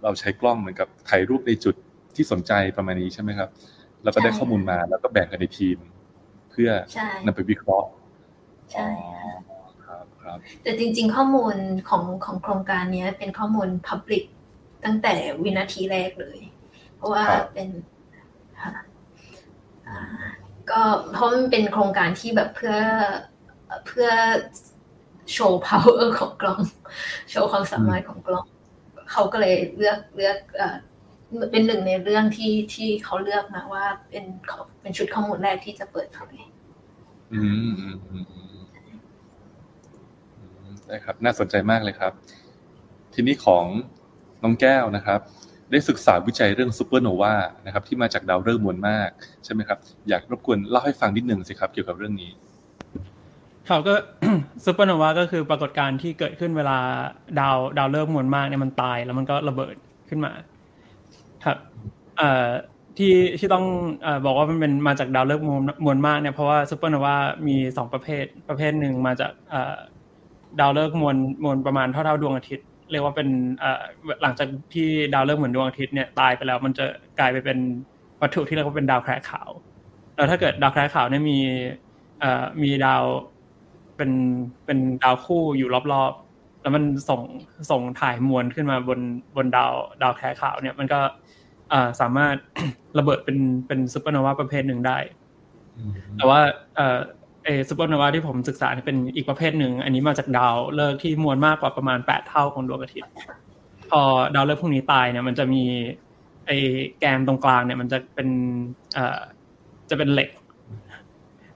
เราใช้กล้องเหมือนกับถ่ายรูปในจุดที่สนใจประมาณนี้ใช่ไหมครับ แล้วก็ได้ข้อมูลมาแล้วก็แบ่งกันในทีม เพื่อนำไปวิเคราะห์ใช่ครับครับแต่จริง ๆ ข้อมูลของของโครงการนี้เป็นข้อมูล Public ตั้งแต่วินาทีแรกเลย เพราะว่าเป็นก็เพราะมันเป็นโครงการที่แบบเพื่อเพื่อโชว์ power ของกล้อง โชว์ความสามารถของกล้อง เขาก็เลยเลือกเลือกเป็นหนึ่งในเรื่องที่ที่เขาเลือกมาว่าเป็นเป็นชุดข้อมูลแรกที่จะเปิดเผยอืมได้ครับ น่าสนใจมากเลยครับ ทีนี้ของ น้องแก้วนะครับ ได้ศึกษาวิจัยเรื่องซูเปอร์โนวานะครับ ที่มาจากดาวฤกษ์มวลมากใช่ไหมครับ อยากรบกวนเล่าให้ฟังนิดนึงสิครับ เกี่ยวกับเรื่องนี้ครับก็ซูเปอร์โนวาก็คือปรากฏการณ์ที่เกิดขึ้นเวลาดาวดาวฤกษ์มวลมากเนี่ยมันตายแล้วมันก็ระเบิดขึ้นมาครับเอ่อที่ที่ต้องอบอกว่ามันเป็นมาจากดาวฤกษ์มวลมากเนี่ยเพราะว่าซูเปอร์โนวามีสองประเภทประเภทหนึ่งมาจากดาวฤกษ์มวลมวลประมาณเท่าเท่าดวงอาทิตย์ เรียกว่าเป็นหลังจากที่ดาวฤกษ์เหมือนดวงอาทิตย์เนี่ยตายไปแล้ว มันจะกลายไปเป็นวัตถุที่เรียกว่าเป็นดาวแคระขาว แล้วถ้าเกิดดาวแคระขาวเนี่ยมีมีดาวเป็นเป็นดาวคู่อยู่รอบๆ แล้วมันส่งส่งถ่ายมวลขึ้นมาบนบนดาวดาวแคระขาวเนี่ยมันก็สามารถระเบิดเป็นเป็นซูเปอร์โนวาประเภทหนึ่งได้ แต่ว่า เอซูเปอร์โนวาที่ผมศึกษาเป็นอีกประเภทหนึ่ง อันนี้มาจากดาวฤกษ์ที่มวลมากกว่าประมาณแปดเท่าของดวงอาทิตย์ พอดาวฤกษ์พวกนี้ตายเนี่ยมันจะมีไอแกนตรงกลางเนี่ยมันจะเป็นเอ่อจะเป็นเหล็ก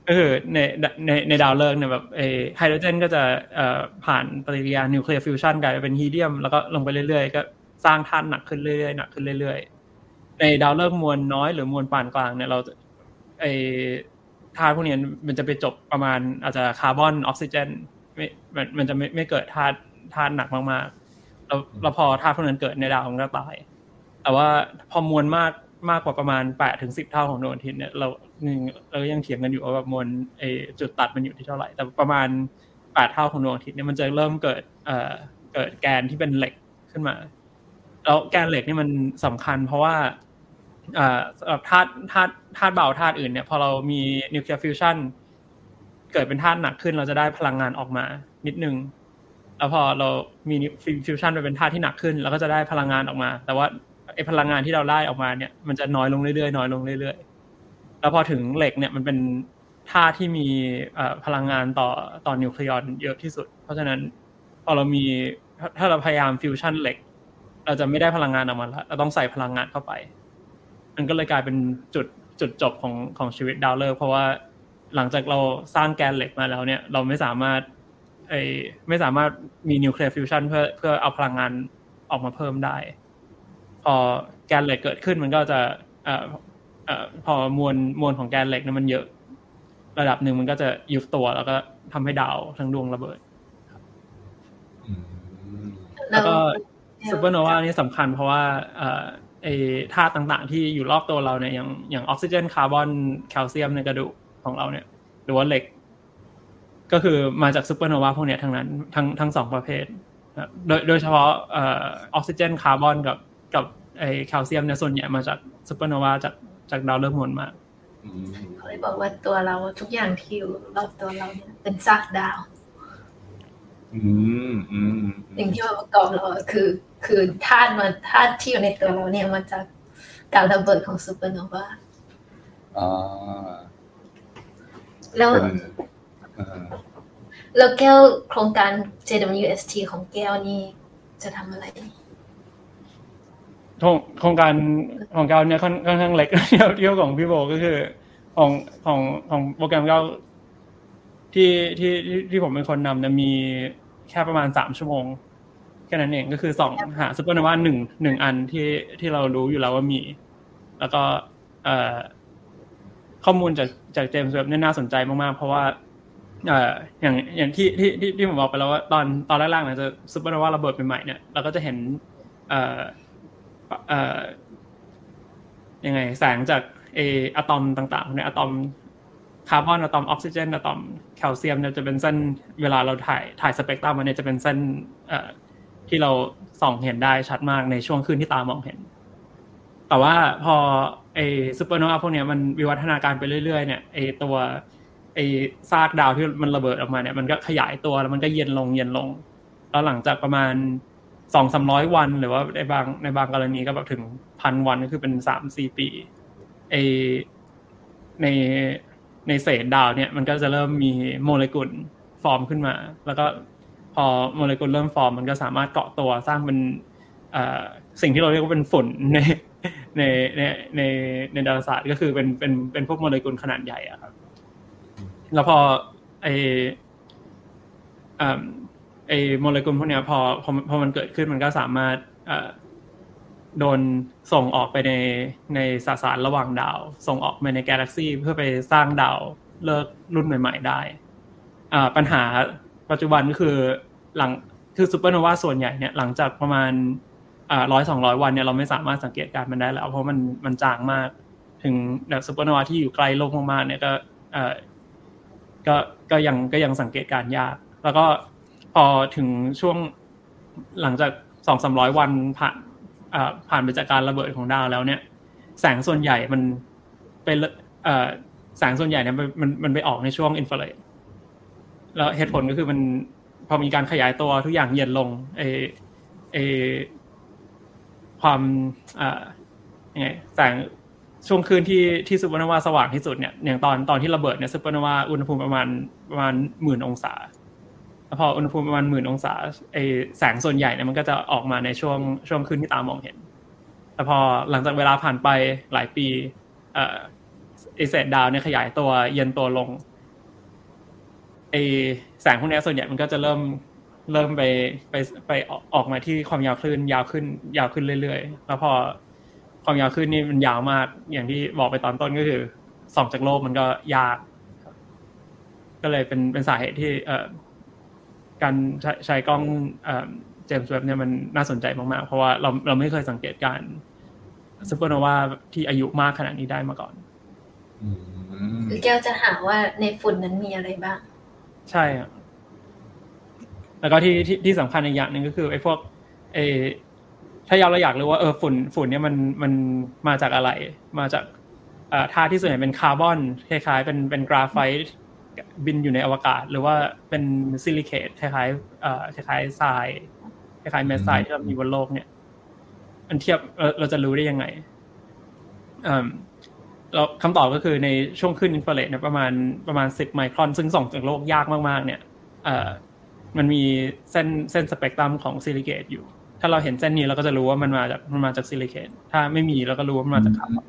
ก็คือในในในดาวฤกษ์เนี่ยแบบไฮโดรเจนก็จะเอ่อผ่านปฏิกิริยานิวเคลียร์ฟิวชันกลายเป็นฮีเลียม แล้วก็ลงไปเรื่อยๆ ก็สร้างธาตุหนักขึ้นเรื่อยๆหนักขึ้นเรื่อยๆ ในดาวฤกษ์มวลน้อยหรือมวลปานกลางเนี่ยเราไอ ธาตุพวกนี้มันจะไปจบประมาณอาจจะคาร์บอนออกซิเจนไม่มันจะไม่ไม่เกิดธาตุธาตุหนักมากๆแล้วเราพอธาตุพวกนั้นเกิดในดาวมันก็ตาย แต่ว่าพอมวลมากมากกว่าประมาณแปดถึงสิบเท่าของดวงอาทิตย์เนี่ยเราหนึ่งเรายังเถียงกันอยู่ว่าแบบมวลไอจุดตัดมันอยู่ที่เท่าไหร่ แต่ประมาณแปดเท่าของดวงอาทิตย์เนี่ยมันจะเริ่มเกิดเอ่อเกิดแกนที่เป็นเหล็กขึ้นมา แล้วแกนเหล็กนี่มันสำคัญ เพราะว่าอ่าสำหรับธาตุธาตุธาตุเบาธาตุอื่นเนี่ยพอเรามีนิวเคลียร์ฟิวชันเกิดเป็นธาตุหนักขึ้น เราจะได้พลังงานออกมา นิดนึงแล้วพอเรามีฟิวชันไปเป็นธาตุที่หนักขึ้นเราก็จะได้พลังงานออกมา แต่ว่าไอพลังงานที่เราได้ออกมาเนี่ย มันจะน้อยลงเรื่อยๆน้อยลงเรื่อยๆแล้วพอถึงเหล็กเนี่ยมันเป็นธาตุที่มีพลังงานต่อต่อนิวเคลียร์เยอะที่สุด เพราะฉะนั้นพอเรามีถ้าเราพยายามฟิวชั่นเหล็ก เราจะไม่ได้พลังงานออกมาแล้วเราต้องใส่พลังงานเข้าไป มันก็เลยกลายเป็นจุด จุดจบของของชีวิตดาวเลอร์เพราะว่าหลังจากเราสร้างแกนเหล็กมาแล้วเนี่ย เราไม่สามารถไอไม่สามารถมีนิวเคลียร์ฟิวชันเพื่อเพื่อเอาพลังงานออกมาเพิ่มได้ พอแกนเหล็กเกิดขึ้นมันก็จะอพอมวลมวลของแกนเหล็กนั้นมันเยอะ ระดับหนึ่งมันก็จะยุบตัวแล้วก็ทำให้ดาวทั้งดวงระเบิดแล้วก็ซูเปอร์โนวานี่สำคัญเพราะว่า ไอ้ธาตุต่างๆ ที่อยู่รอบตัวเราเนี่ยอย่างอย่างออกซิเจนคาร์บอนแคลเซียมในกระดูกของเราเนี่ย หรือว่าเหล็ก ก็คือมาจากซูเปอร์โนวาพวกเนี้ยทั้งนั้นทั้งทั้งสองประเภทโดยโดยเฉพาะออกซิเจนคาร์บอนกับกับไอแคลเซียมเนี่ยส่วนใหญ่มาจากซูเปอร์โนวาจากจากดาวฤกษ์มวลมากเขาเลยบอกว่าตัวเราทุกอย่างที่อยู่รอบตัวเราเนี่ยเป็นซากดาวอืมอืม สิ่งที่มาประกอบเราคือ คือธาตุมันธาตุที่อยู่ในตัวเราเนี่ยมาจากการระเบิดของซูเปอร์โนวาอ่าแล้วแล้วแก้วโครงการ JWST ของแก้วนี่จะทำอะไรโครงการของเกาเนี่ยค่อนข้างเล็กเที่ยวเที่ยวของพี่โบก็คือ ของของของโปรแกรมเกา ที่ที่ที่ผมเป็นคนนำนี่ยมีแค่ประมาณสามชั่วโมงแค่นั้นเองก็คือสองหาซูเปอร์โนวาหนึ่งหนึ่งอันที่ที่เรารู้อยู่แล้วว่ามี แล้วก็เอข้อมูลจากจากเจมส์เว็บเนี่ยน่าสนใจมากๆ เพราะว่าเออย่างอย่างที่ที่ที่ผมบอกไปแล้วว่าตอนตอนแรกๆเนี่ยจะซูเปอร์โนวาระเบิดใหม่ๆเนี่ยเราก็จะเห็นเออเอ่อยังไงแสงจากเออะตอมต่างๆในอะตอม คาร์บอนอะตอมออกซิเจนอะตอมแคลเซียมเนี่ยจะเป็นเส้นเวลาเราถ่ายถ่ายสเปกตรัมมันเนี่ยจะเป็นเส้นเอ่อที่เราส่องเห็นได้ชัดมากในช่วงคืนที่ตามองเห็น แต่ว่าพอไอซูเปอร์โนวาพวกนี้มันวิวัฒนาการไปเรื่อยๆเนี่ยไอตัวไอซากดาวที่มันระเบิดออกมาเนี่ยมันก็ขยายตัวแล้วมันก็เย็นลงเย็นลง แล้วหลังจากประมาณสองสามร้อยวัน หรือว่าในบางในบางกรณีก็แบบถึงพันวันก็คือเป็นสามสี่ปีไอใน ในเศษดาวเนี่ยมันก็จะเริ่มมีโมเลกุลฟอร์มขึ้นมา แล้วก็พอโมเลกุลเริ่มฟอร์ม มันก็สามารถเกาะตัวสร้างเป็นสิ่งที่เราเรียกว่าเป็นฝุ่นในในในในในดาราศาสตร์ก็คือเป็นเป็นเป็นพวกโมเลกุลขนาดใหญ่อะครับ แล้วพอไอไอโมเลกุลพวกเนี้ยพอพอพอมันเกิดขึ้นมันก็สามารถ โดนส่งออกไปในในสสารระหว่างดาว ส่งออกไปในกาแล็กซีเพื่อไปสร้างดาวฤกษ์รุ่นใหม่ ๆ ได้อ่าปัญหาปัจจุบันก็คือหลังคือซูเปอร์โนวาส่วนใหญ่เนี่ยหลังจากประมาณอ่าร้อยสองร้อยวันเนี่ยเราไม่สามารถสังเกตการณ์มันได้แล้ว เพราะมันมันจางมาก ถึงแบบซูเปอร์โนวาที่อยู่ไกลโลกมากๆเนี่ยก็เออก็ก็ยังก็ยังสังเกตการณ์ยาก แล้วก็พอถึงช่วงหลังจากสองสามร้อยวันผ่าน ผ่านไปจากการระเบิดของดาวแล้วเนี่ยแสงส่วนใหญ่มันไปเอ่อแสงส่วนใหญ่เนี่ยมันมันไปออกในช่วงอินฟราเรดแล้วเหตุผลก็คือมันพอมีการขยายตัวทุกอย่างเย็นลงเอเอความอ่ายังไงแสงช่วงคืนที่ที่ซูเปอร์โนวาสว่างที่สุดเนี่ยอย่างตอนตอนที่ระเบิดเนี่ยซูเปอร์โนวาอุณหภูมิประมาณประมาณหมื่นองศา พออุณหภูมิประมาณหมื่นองศาไอแสงส่วนใหญ่เนี่ยมันก็จะออกมาในช่วงช่วงคืนที่ตามองเห็นแต่พอหลังจากเวลาผ่านไปหลายปีเอ่อไอเศษดาวเนี่ยขยายตัวเย็นตัวลงไอแสงพวกนี้ส่วนใหญ่มันก็จะเริ่มเริ่มไปไปไปออกมาที่ความยาวคลื่นยาวขึ้น ยาวขึ้นเรื่อยๆ แล้วพอความยาวขึ้นนี่มันยาวมากอย่างที่บอกไปตอนต้นก็คือส่องจากโลกมันก็ยาก ก็เลยเป็นเป็นสาเหตุที่เอ่อ การใช้ใช้กล้องเจมส์เว็บเนี่ยมันน่าสนใจมากๆ เพราะว่าเราเราไม่เคยสังเกตการซูเปอร์โนวาที่อายุมากขนาดนี้ได้มาก่อนอืมคือแก้วจะหาว่าในฝุ่นนั้นมีอะไรบ้าง ใช่ครับแล้วก็ที่ที่ที่สำคัญอีกอย่างหนึ่งก็คือไอ้พวกไอ้ถ้าเราอยากรู้ว่าเออฝุ่นฝุ่นเนี่ยมันมันมาจากอะไร มาจากเอ่อธาตุที่ส่วนใหญ่เป็นคาร์บอนคล้ายๆเป็นเป็นกราไฟต์ บินอยู่ในอวกาศ หรือว่าเป็นซิลิเคตคล้ายๆเอ่อคล้ายๆทรายคล้ายๆเม็ดทรายที่เรามีบนโลกเนี่ยมันเทียบเราเราจะรู้ได้ยังไงอืมเราคำตอบก็คือในช่วงขึ้นอินฟราเรดเนี่ยประมาณประมาณสิบไมครอน ซึ่งส่องจากโลกยากมากๆ เนี่ยเอ่อมันมีเส้นเส้นสเปกตรัมของซิลิเคตอยู่ ถ้าเราเห็นเส้นนี้เราก็จะรู้ว่ามันมาจากมันมาจากซิลิเคตถ้าไม่มีเราก็รู้ว่ามันมาจากคาร์บอน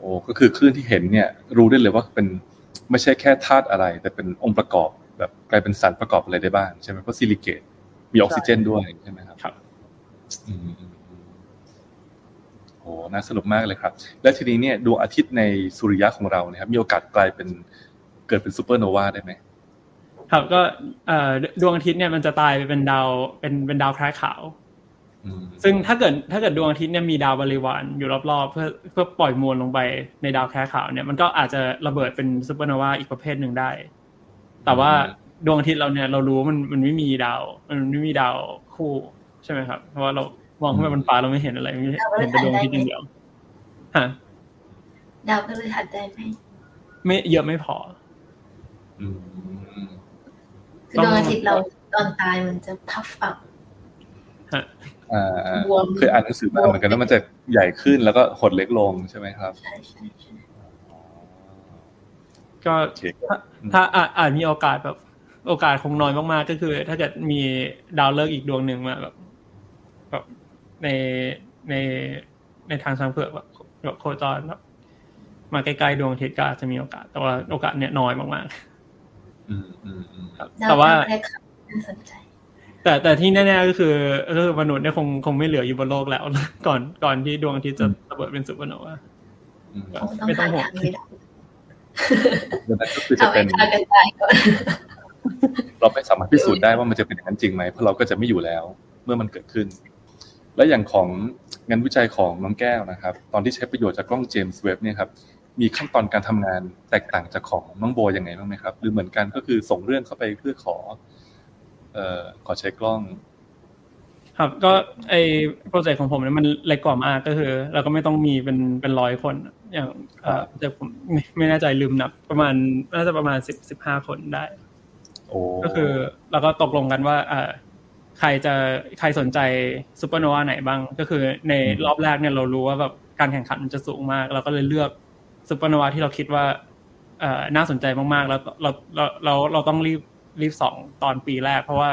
โอ้ก็คือคลื่นที่เห็นเนี่ยรู้ได้เลยว่าเป็นไม่ใช่แค่ธาตุอะไร แต่เป็นองค์ประกอบแบบกลายเป็นสารประกอบอะไรได้บ้างใช่ไหมเพราะซิลิเคตมีออกซิเจนด้วยใช่ไหมครับครับอืมอืมอืมโอ้น่าสนุกมากเลยครับ และทีนี้เนี่ยดวงอาทิตย์ในสุริยะของเราเนี่ยครับมีโอกาสกลายเป็นเกิดเป็นซูเปอร์โนวาได้ไหมครับก็เอ่อดวงอาทิตย์เนี่ยมันจะตายไปเป็นดาวเป็นเป็นดาวแคระขาวอืม ซึ่งถ้าเกิดถ้าเกิดดวงอาทิตย์เนี่ยมีดาวบริวารอยู่รอบๆ เพื่อเพื่อปล่อยมวลลงไปในดาวแคระขาวเนี่ยมันก็อาจจะระเบิดเป็นซูเปอร์โนวาอีกประเภทหนึ่งได้ แต่ว่าดวงอาทิตย์เราเนี่ยเรารู้ว่ามันมันไม่มีดาว มันไม่มีดาวคู่ใช่ไหมครับ เพราะว่าเรามองขึ้นไปบนฟ้าเราไม่เห็นอะไรไม่เห็นแต่ดวงอาทิตย์อย่างเดียวฮะดาวพฤหัสได้ไหมไม่เยอะไม่พออืมคือดวงอาทิตย์เราตอนตายมันจะพัฟอัพฮะอ่าอ่าบวม เคยอ่านหนังสือมาเหมือนกันว่ามันจะใหญ่ขึ้นแล้วก็หดเล็กลงใช่ไหมครับใช่ใช่ใช่ก็โอเคถ้าถ้าอาจอาจมีโอกาสแบบ โอกาสคงน้อยมากๆก็คือ ถ้าเกิดมีดาวฤกษ์อีกดวงหนึ่งมาแบบแบบในในในทางช้างเผือกแบบแบบโคจรแบบมาใกล้ๆดวงอาทิตย์ก็อาจจะมีโอกาส แต่ว่าโอกาสเนี่ยน้อยมากอืมอืมอืมๆครับดาวแต่ว่าแรกครับน่าสนใจ แต่แต่ที่แน่ๆก็คือก็คือมนุษย์เนี่ยคงคงไม่เหลืออยู่บนโลกแล้ว ก่อนก่อนที่ดวงอาทิตย์จะระเบิดเป็นซูเปอร์โนวาอืมคงต้องไม่ต้อหางห่วงทางไม่ได้ดังนั้นก็คือจะเอาไปเป็นฆ่ากันตายก่อนเราไม่สามารถพิสูจน์ได้ว่ามันจะเป็นอย่างนั้นจริงไหมเพราะเราก็จะไม่อยู่แล้ว เมื่อมันเกิดขึ้น และอย่างของงานวิจัยของน้องแก้วนะครับ ตอนที่ใช้ประโยชน์จากกล้องเจมส์เว็บเนี่ยครับมีขั้นตอนการทำงานแตกต่างจากของน้องโบยังไงบ้างไหมครับ หรือเหมือนกันก็คือส่งเรื่องเข้าไปเพื่อขอ เอ่อขอใช้กล้อง ครับก็ไอโปรเจกต์ของผมเนี่ยมันเล็กกว่ามากก็คือ เราก็ไม่ต้องมีเป็นเป็นร้อยคน อย่างเอ่อแต่ผมไม่ไม่แน่ใจลืมนับ ประมาณน่าจะประมาณสิบสิบห้าคนได้โอ้ก็คือเราก็ตกลงกันว่าเอ่อใครจะใครสนใจซูเปอร์โนวาไหนบ้าง ก็คือในรอบแรกเนี่ยเรารู้ว่าแบบการแข่งขันมันจะสูงมาก เราก็เลยเลือกซูเปอร์โนวาที่เราคิดว่าเอ่อน่าสนใจมากๆ แล้วเราเราเราเราต้องรีบ รีบสองตอนปีแรก เพราะว่า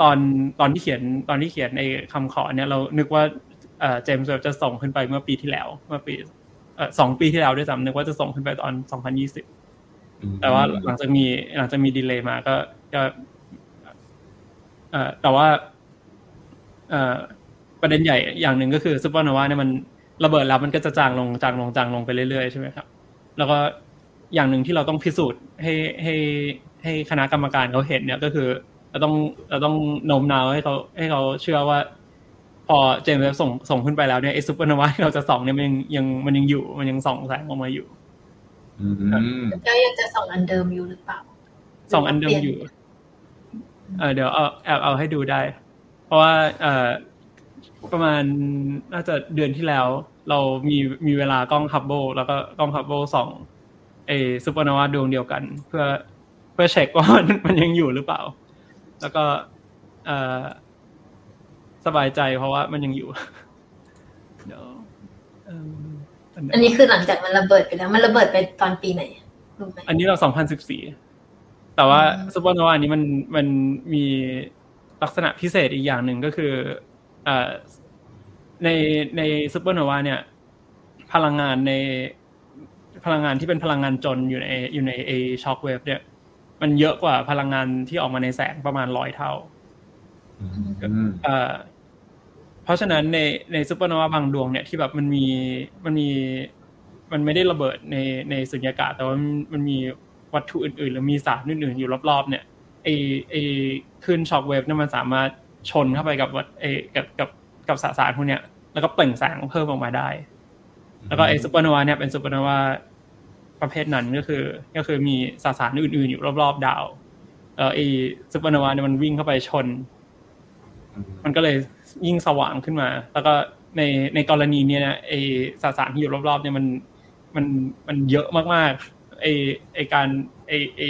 ตอนตอนที่เขียนตอนที่เขียนในคำขอเนี่ยเรานึกว่าเอ่อเจมส์เว็บจะส่งขึ้นไปเมื่อปีที่แล้ว เมื่อปีเอ่อสองปีที่แล้วด้วยซ้ำนึกว่าจะส่งขึ้นไปตอน2020อืมแต่ว่าหลังจากมีหลังจากมีดีเลย์มาก็ก็เอ่อแต่ว่าเอ่อประเด็นใหญ่อย่างหนึ่งก็คือซูเปอร์โนวาเนี่ยมันระเบิดแล้วมันก็จะจางลงจางลงจางลงไปเรื่อยๆใช่ไหมครับ แล้วก็อย่างหนึ่งที่เราต้องพิสูจน์ให้ให้ ให้คณะกรรมการเขาเห็นเนี่ยก็คือเราต้องเราต้องโน้มน้าวให้เขาให้เขาเชื่อว่า พอเจมส์เว็บส่งส่งขึ้นไปแล้วเนี่ยไอซูเปอร์โนวาที่เราจะส่องเนี่ยมันยังยังมันยังอยู่มันยังส่องแสงออกมาอยู่อืมก็ยังจะส่องอันเดิมอยู่หรือเปล่าส่องอันเดิมอยู่เออเดี๋ยวเอาแอบเอาให้ดูได้ เพราะว่าเอ่อประมาณน่าจะเดือนที่แล้ว เรามีมีเวลากล้องฮับเบิลแล้วก็กล้องฮับเบิลส่องไอซูเปอร์โนวาดวงเดียวกัน เพื่อเพื่อเช็คว่ามันมันยังอยู่หรือเปล่า แล้วก็เอ่อสบายใจเพราะว่ามันยังอยู่เดี๋ยวเอิ่มอันไหนอันนี้คือหลังจากมันระเบิดไปแล้ว มันระเบิดไปตอนปีไหนรู้ไหมอันนี้เรา2014แต่ว่าอืมซูเปอร์โนวานี้มันมันมีลักษณะพิเศษอีกอย่างหนึ่งก็คือเอ่อในในซูเปอร์โนวาเนี่ย พลังงานในพลังงานที่เป็นพลังงานจลน์อยู่ในอยู่ในเอ shock wave เนี่ย มันเยอะกว่าพลังงานที่ออกมาในแสงประมาณร้อยเท่าอืมเอ่อเพราะฉะนั้นในในซูเปอร์โนวาบางดวงเนี่ยที่แบบมันมีมันมีมันไม่ได้ระเบิดในในสุญญากาศ แต่ว่ามันมันมีวัตถุอื่นๆ หรือมีสารอื่นๆ อยู่รอบๆ เนี่ยไอไอคลื่น shock wave เนี่ยมันสามารถชนเข้าไปกับวัตไอกับกับกับสสารพวกเนี้ยแล้วก็เปล่งแสงเพิ่มออกมาได้ แล้วก็ไอซูเปอร์โนวาเนี่ยเป็นซูเปอร์โนวา ประเภทนั้นก็คือ ก็คือมีสสารอื่น ๆ อยู่รอบๆดาว เออไอซูเปอร์โนวาเนี่ยมันวิ่งเข้าไปชน มันก็เลยยิ่งสว่างขึ้นมา แล้วก็ในในกรณีเนี้ยนะไอสสารที่อยู่รอบๆเนี่ยมันมันมันเยอะมากๆไอไอการไอไอ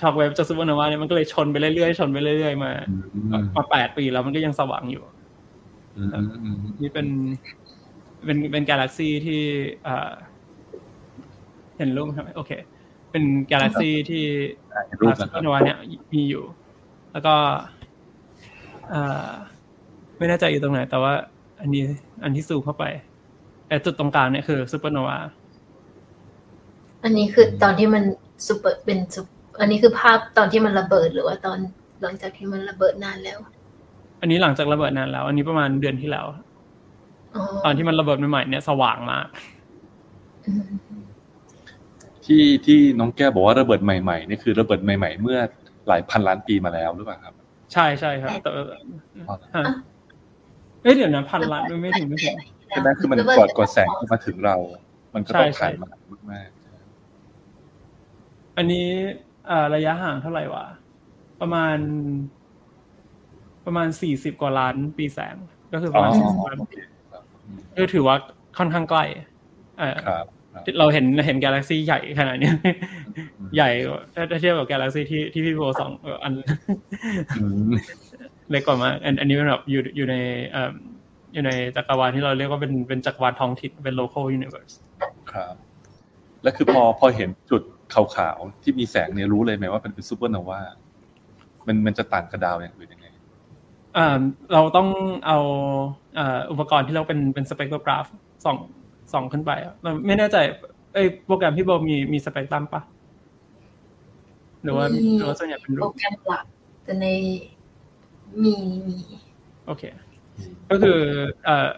shock wave จากซูเปอร์โนวาเนี่ยมันก็เลยชนไปเรื่อยๆชนไปเรื่อยๆมาอืมมาแปดปีแล้วมันก็ยังสว่างอยู่อืมอืมอืมนี่เป็นเป็นเป็นกาแล็กซีที่อ่า เห็นรูปไหมครับโอเค เป็นกาแล็กซีที่อะเห็นรูปนะเปคอรับซูเปอร์โนวาเนี่ยมีอยู่ แล้วก็อ่าไม่แน่ใจอยู่ตรงไหน แต่ว่า อันนี้ อันที่ซูมเข้าไปแต่จุดตรงกลางเนี่ยคือซูเปอร์โนวาอันนี้คือตอนที่มันซูเปอร์เป็นซุปอันนี้คือภาพตอนที่มันระเบิดหรือว่าตอนหลังจากที่มันระเบิดนานแล้ว อันนี้หลังจากระเบิดนานแล้ว อันนี้ประมาณเดือนที่แล้วอ๋อตอนที่มันระเบิดใหม่ๆเนี่ยสว่างมากอืม ที่ที่น้องแก้วบอกว่าระเบิดใหม่ๆนี่คือระเบิดใหม่ ๆ เมื่อหลายพันล้านปีมาแล้วหรือเปล่าครับ ใช่ใช่ครับแต่ฮะเอ้ยเดี๋ยวนะพันล้านไม่ถึงไม่ถึงใช่ไหมคือมันระเบิดก่อนก่อนแสงจะมาถึงเรา มันก็ต้องใช่ผ่านใช่มามากอันนี้อ่าระยะห่างเท่าไหร่วะประมาณ ประมาณสี่สิบกว่าล้านปีแสง ก็คือๆประอ๋อมาณสี่สิบล้านโอเคครับอืมก็ถือว่าค่อนข้างใกล้เออครับครับ เราเห็นเห็นกาแล็กซี่ใหญ่ขนาดเนี้ยใหญ่กว่าถ้าถ้าเทียบกับกาแล็กซี่ที่ที่พี่โบสองเอ่ออันอืมเล็กกว่ามากอันอันนี้เป็นแบบอยู่อยู่ในเอ่ออยู่ในจักรวาลที่เราเรียกว่าเป็นเป็นจักรวาลท้องถิ่นเป็น local universe ครับ แล้วคือพอพอเห็นจุดขาวๆที่มีแสงเนี่ยรู้เลยไหมว่าเป็นเป็นซูเปอร์โนวา มันมันจะต่างกับดาวอย่างอื่นยังไงอ่าเราต้องเอาอ่าอุปกรณ์ที่เราเป็นเป็นสเปกโทรกราฟส่อง ส่องขึ้นไปอะเราไม่แน่ใจเอ้ยโปรแกรมพี่โบมีมีสเปกตรัมปะหรือว่าหรือว่าส่วนใหญ่เป็นรูโปรปแกรมหลักแต่ในมีมีโอเค ก็คือเอ่อ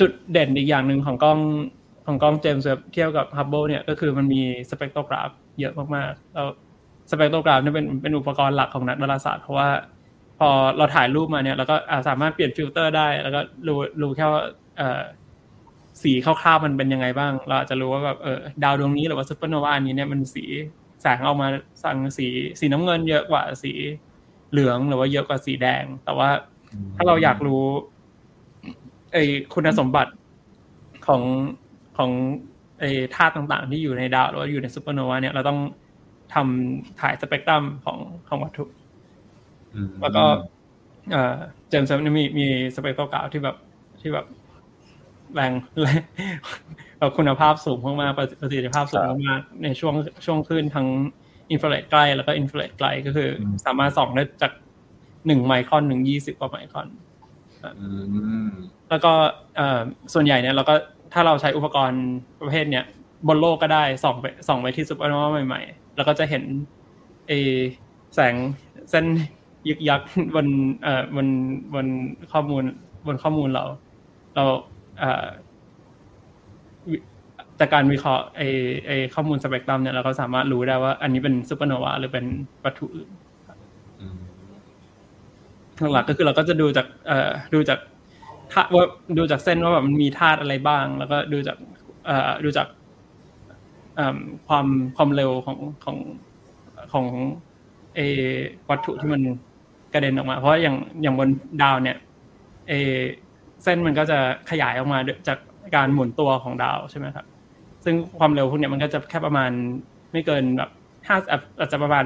จุดเด่นอีกอย่างหนึ่งของกล้องของกล้องเจมส์เว็บเทียบกับฮับเบิลเนี่ยก็คือมันมี spectrograph เยอะมากๆแล้ว spectrograph เนี่ยเป็นเป็นอุปกรณ์หลักของนักดาราศาสตร์เพราะว่า พอเราถ่ายรูปมาเนี่ยเราก็อ่าสามารถเปลี่ยนฟิลเตอร์ได้ แล้วก็รู้รู้แค่ว่าเอ่อ สีคร่าวๆมันเป็นยังไงบ้าง เราอาจจะรู้ว่าแบบเออดาวดวงนี้หรือว่าซูเปอร์โนวาอันนี้เนี่ยมันสีแสงออกมาสั่งสีสีน้ำเงินเยอะกว่าสีเหลืองหรือว่าเยอะกว่าสีแดง แต่ว่าถ้าเราอยากรู้ไอ้คุณสมบัติของของไอ้ธาตุต่างๆ ที่อยู่ในดาวหรือว่าอยู่ในซูเปอร์โนวาเนี่ยเราต้องทำถ่ายสเปกตรัมของของวัตถุอืมแล้วก็เอ่อเจมส์เว็บเนี่ยมีมี spectrograph ที่แบบที่แบบ แรงแรงแบบคุณภาพสูงมากๆประประสิทธิภาพสูงมากๆในช่วงช่วงคลื่นทั้งอินฟราเรดใกล้แล้วก็อินฟราเรดไกลก็คืออสามารถส่องได้จากหนึ่งไมครอนหนึ่งยี่สิบกว่าไมครอนอืมแล้วก็เอ่อส่วนใหญ่เนี่ยเราก็ถ้าเราใช้อุปกรณ์ประเภทเนี้ยบนโลกก็ได้ส่องไปส่องไปที่ซูเปอร์โนวาใหม่ๆ แล้วก็จะเห็นเอแสงเส้นยึกยักบนเอ่อบนบนข้อมูลบนข้อมูลเรา เราเอ่อ จากการวิเคราะห์ไอไอข้อมูลสเปกตรัมเนี่ยเราก็สามารถรู้ได้ว่า อันนี้เป็นซูเปอร์โนวาหรือเป็นวัตถุอื่นอืมหลักๆก็คือเราก็จะดูจากเอ่อดูจากธาตุว่าดูจากเส้นว่าแบบมันมีธาตุอะไรบ้าง แล้วก็ดูจากเอ่อดูจากเอิ่มความความเร็วของของของเออวัตถุที่มันกระเด็นออกมา เพราะอย่างอย่างบนดาวเนี่ยเออ เส้นมันก็จะขยายออกมาจากการหมุนตัวของดาวใช่ไหมครับ ซึ่งความเร็วพวกเนี้ยมันก็จะแค่ประมาณไม่เกินแบบห้าอาจจะประมาณ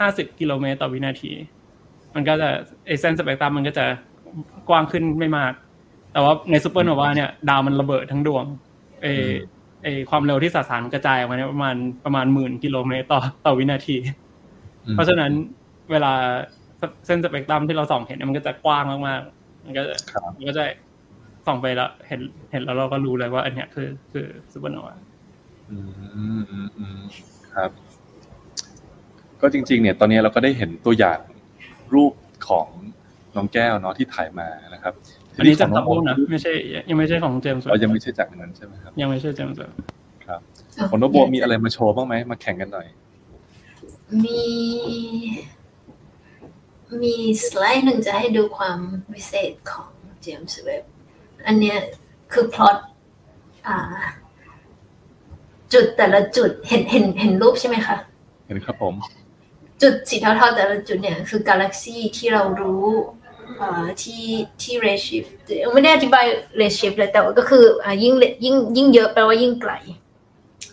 ห้าสิบกิโลเมตรต่อวินาที มันก็จะไอเส้นสเปกตรัมมันก็จะกว้างขึ้นไม่มาก แต่ว่าในซูเปอร์โนวาเนี่ยดาวมันระเบิดทั้งดวงเออไอความเร็วที่สสารกระจายออกมาเนี่ยประมาณประมาณหมื่นกิโลเมตรต่อต่อวินาที เพราะฉะนั้นเวลาเส้นสเปกตรัมที่เราส่องเห็นเนี่ยมันก็จะกว้างมากๆ มันก็จะครับมันก็จะส่องไปแล้ว เห็นเห็นแล้วเราก็รู้เลยว่า อันเนี้ยคือ คือซูเปอร์โนวาอืมอืมอืมครับ ก็จริง ๆ เนี่ย ตอนนี้เราก็ได้เห็นตัวอย่างรูปของน้องแก้วเนาะที่ถ่ายมานะครับอันนี้จากขตังบน้องนะไม่ใช่ ยังไม่ใช่ของเจมส์เรายังไม่ใช่จากนั้นใช่ไหมครับ ยังไม่ใช่เจมส์ครับของน้องโบมีอะไรมาโชว์บ้างไหมมาแข่งกันหน่อย มี มีสไลด์หนึ่งจะให้ดูความวิเศษของเจมส์เว็บอันเนี้ยคือพล็อตอ่าจุดแต่ละจุดเห็นเห็นเห็นรูปใช่ไหมคะ เห็นครับผม จุดสีเทาๆแต่ละจุดเนี่ย คือกาแล็กซีที่เรารู้เอ่อที่ที่เรชิฟไม่ได้อธิบายเรชิฟเลยแต่ว่าก็คืออ่ายิ่งเลยิ่งยิ่งเยอะแปลว่ายิ่งไกล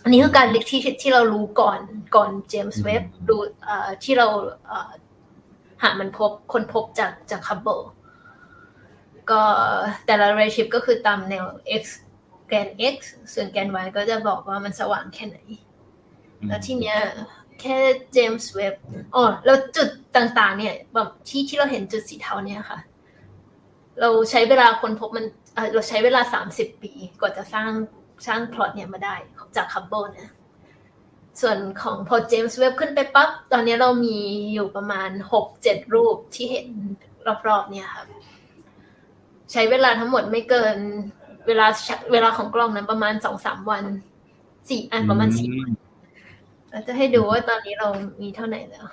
อันนี้คือการเล็กที่ที่เรารู้ก่อนก่อนเจมส์เว็บดูเอ่อที่เราเอ่อ หามันพบคนพบจากจากคับเบิลก็แต่ละเรชิฟก็คือตามแนว x แกน x ส่วนแกน y ก็จะบอกว่ามันสว่างแค่ไหน แล้วทีเนี้ยแค่เจมส์เว็บอ๋อแล้วจุดต่างๆ เนี่ยแบบที่ที่เราเห็นจุดสีเทาเนี่ยค่ะ เราใช้เวลาค้นพบมันเอ่อเราใช้เวลาสามสิบปีกว่าจะสร้างสร้างพล็อตเนี่ยมาได้จากฮับเบิลเนี่ย ส่วนของพอเจมส์เว็บขึ้นไปปั๊บตอนนี้เรามีอยู่ประมาณหกเจ็ดรูปที่เห็นรอบๆเนี่ยค่ะใช้เวลาทั้งหมดไม่เกิน เวลาเวลาของกล้องนั้นประมาณสองสามวันสี่อันประมาณสี่เราจะให้ดูว่าตอนนี้เรามีเท่าไหร่แล้ว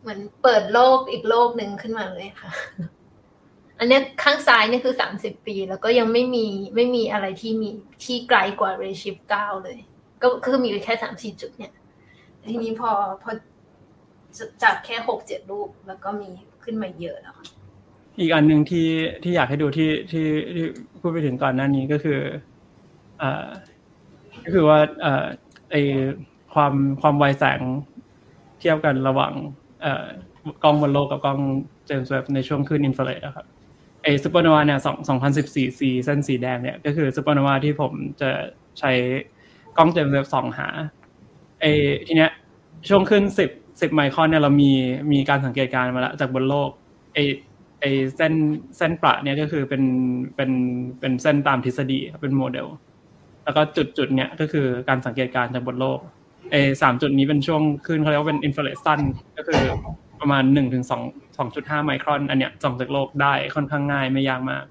เหมือนเปิดโลกอีกโลกหนึ่งขึ้นมาเลยค่ะ อันเนี้ยข้างซ้ายเนี่ยคือสามสิบปี แล้วก็ยังไม่มีไม่มีอะไรที่มีที่ไกลกว่าเรชิฟเก้าเลย ก็คือมีอยู่แค่สามสี่จุดเนี่ย ทีนี้พอพอจากแค่หกเจ็ดรูปแล้วก็มีขึ้นมาเยอะแล้วอีกอันหนึ่งที่ที่อยากให้ดูที่ที่ที่พูดไปถึงก่อนหน้านี้ก็คืออ่าก็คือว่าเอ่อไอความความไวแสงเทียบกันระหว่างเอ่อกล้องบนโลกกับกล้องเจมส์เว็บในช่วงคลื่นอินฟราเรดนะครับไอซูเปอร์โนวาเนี่ยสองสองพันสิบสี่ C เส้นสีแดงเนี่ยก็คือซูเปอร์โนวาที่ผมจะใช้ กล้องเจมส์เว็บส่องหาไอ้ทีเนี้ย ช่วงคลื่นสิบสิบไมครอนเนี่ยเรามีมีการสังเกตการณ์มาแล้วจากบนโลกไอไอเส้นเส้นประเนี่ยก็คือเป็นเป็นเป็นเส้นตามทฤษฎีเป็นโมเดล แล้วก็จุดจุดเนี้ยก็คือการสังเกตการณ์จากบนโลกไอสามจุดนี้เป็นช่วงคลื่นเขาเรียกว่าเป็นอินฟราเรดสั้นก็คือประมาณหนึ่งถึงสองสองจุดห้าไมครอน อันเนี้ยส่องจากโลกได้ค่อนข้างง่ายไม่ยากมาก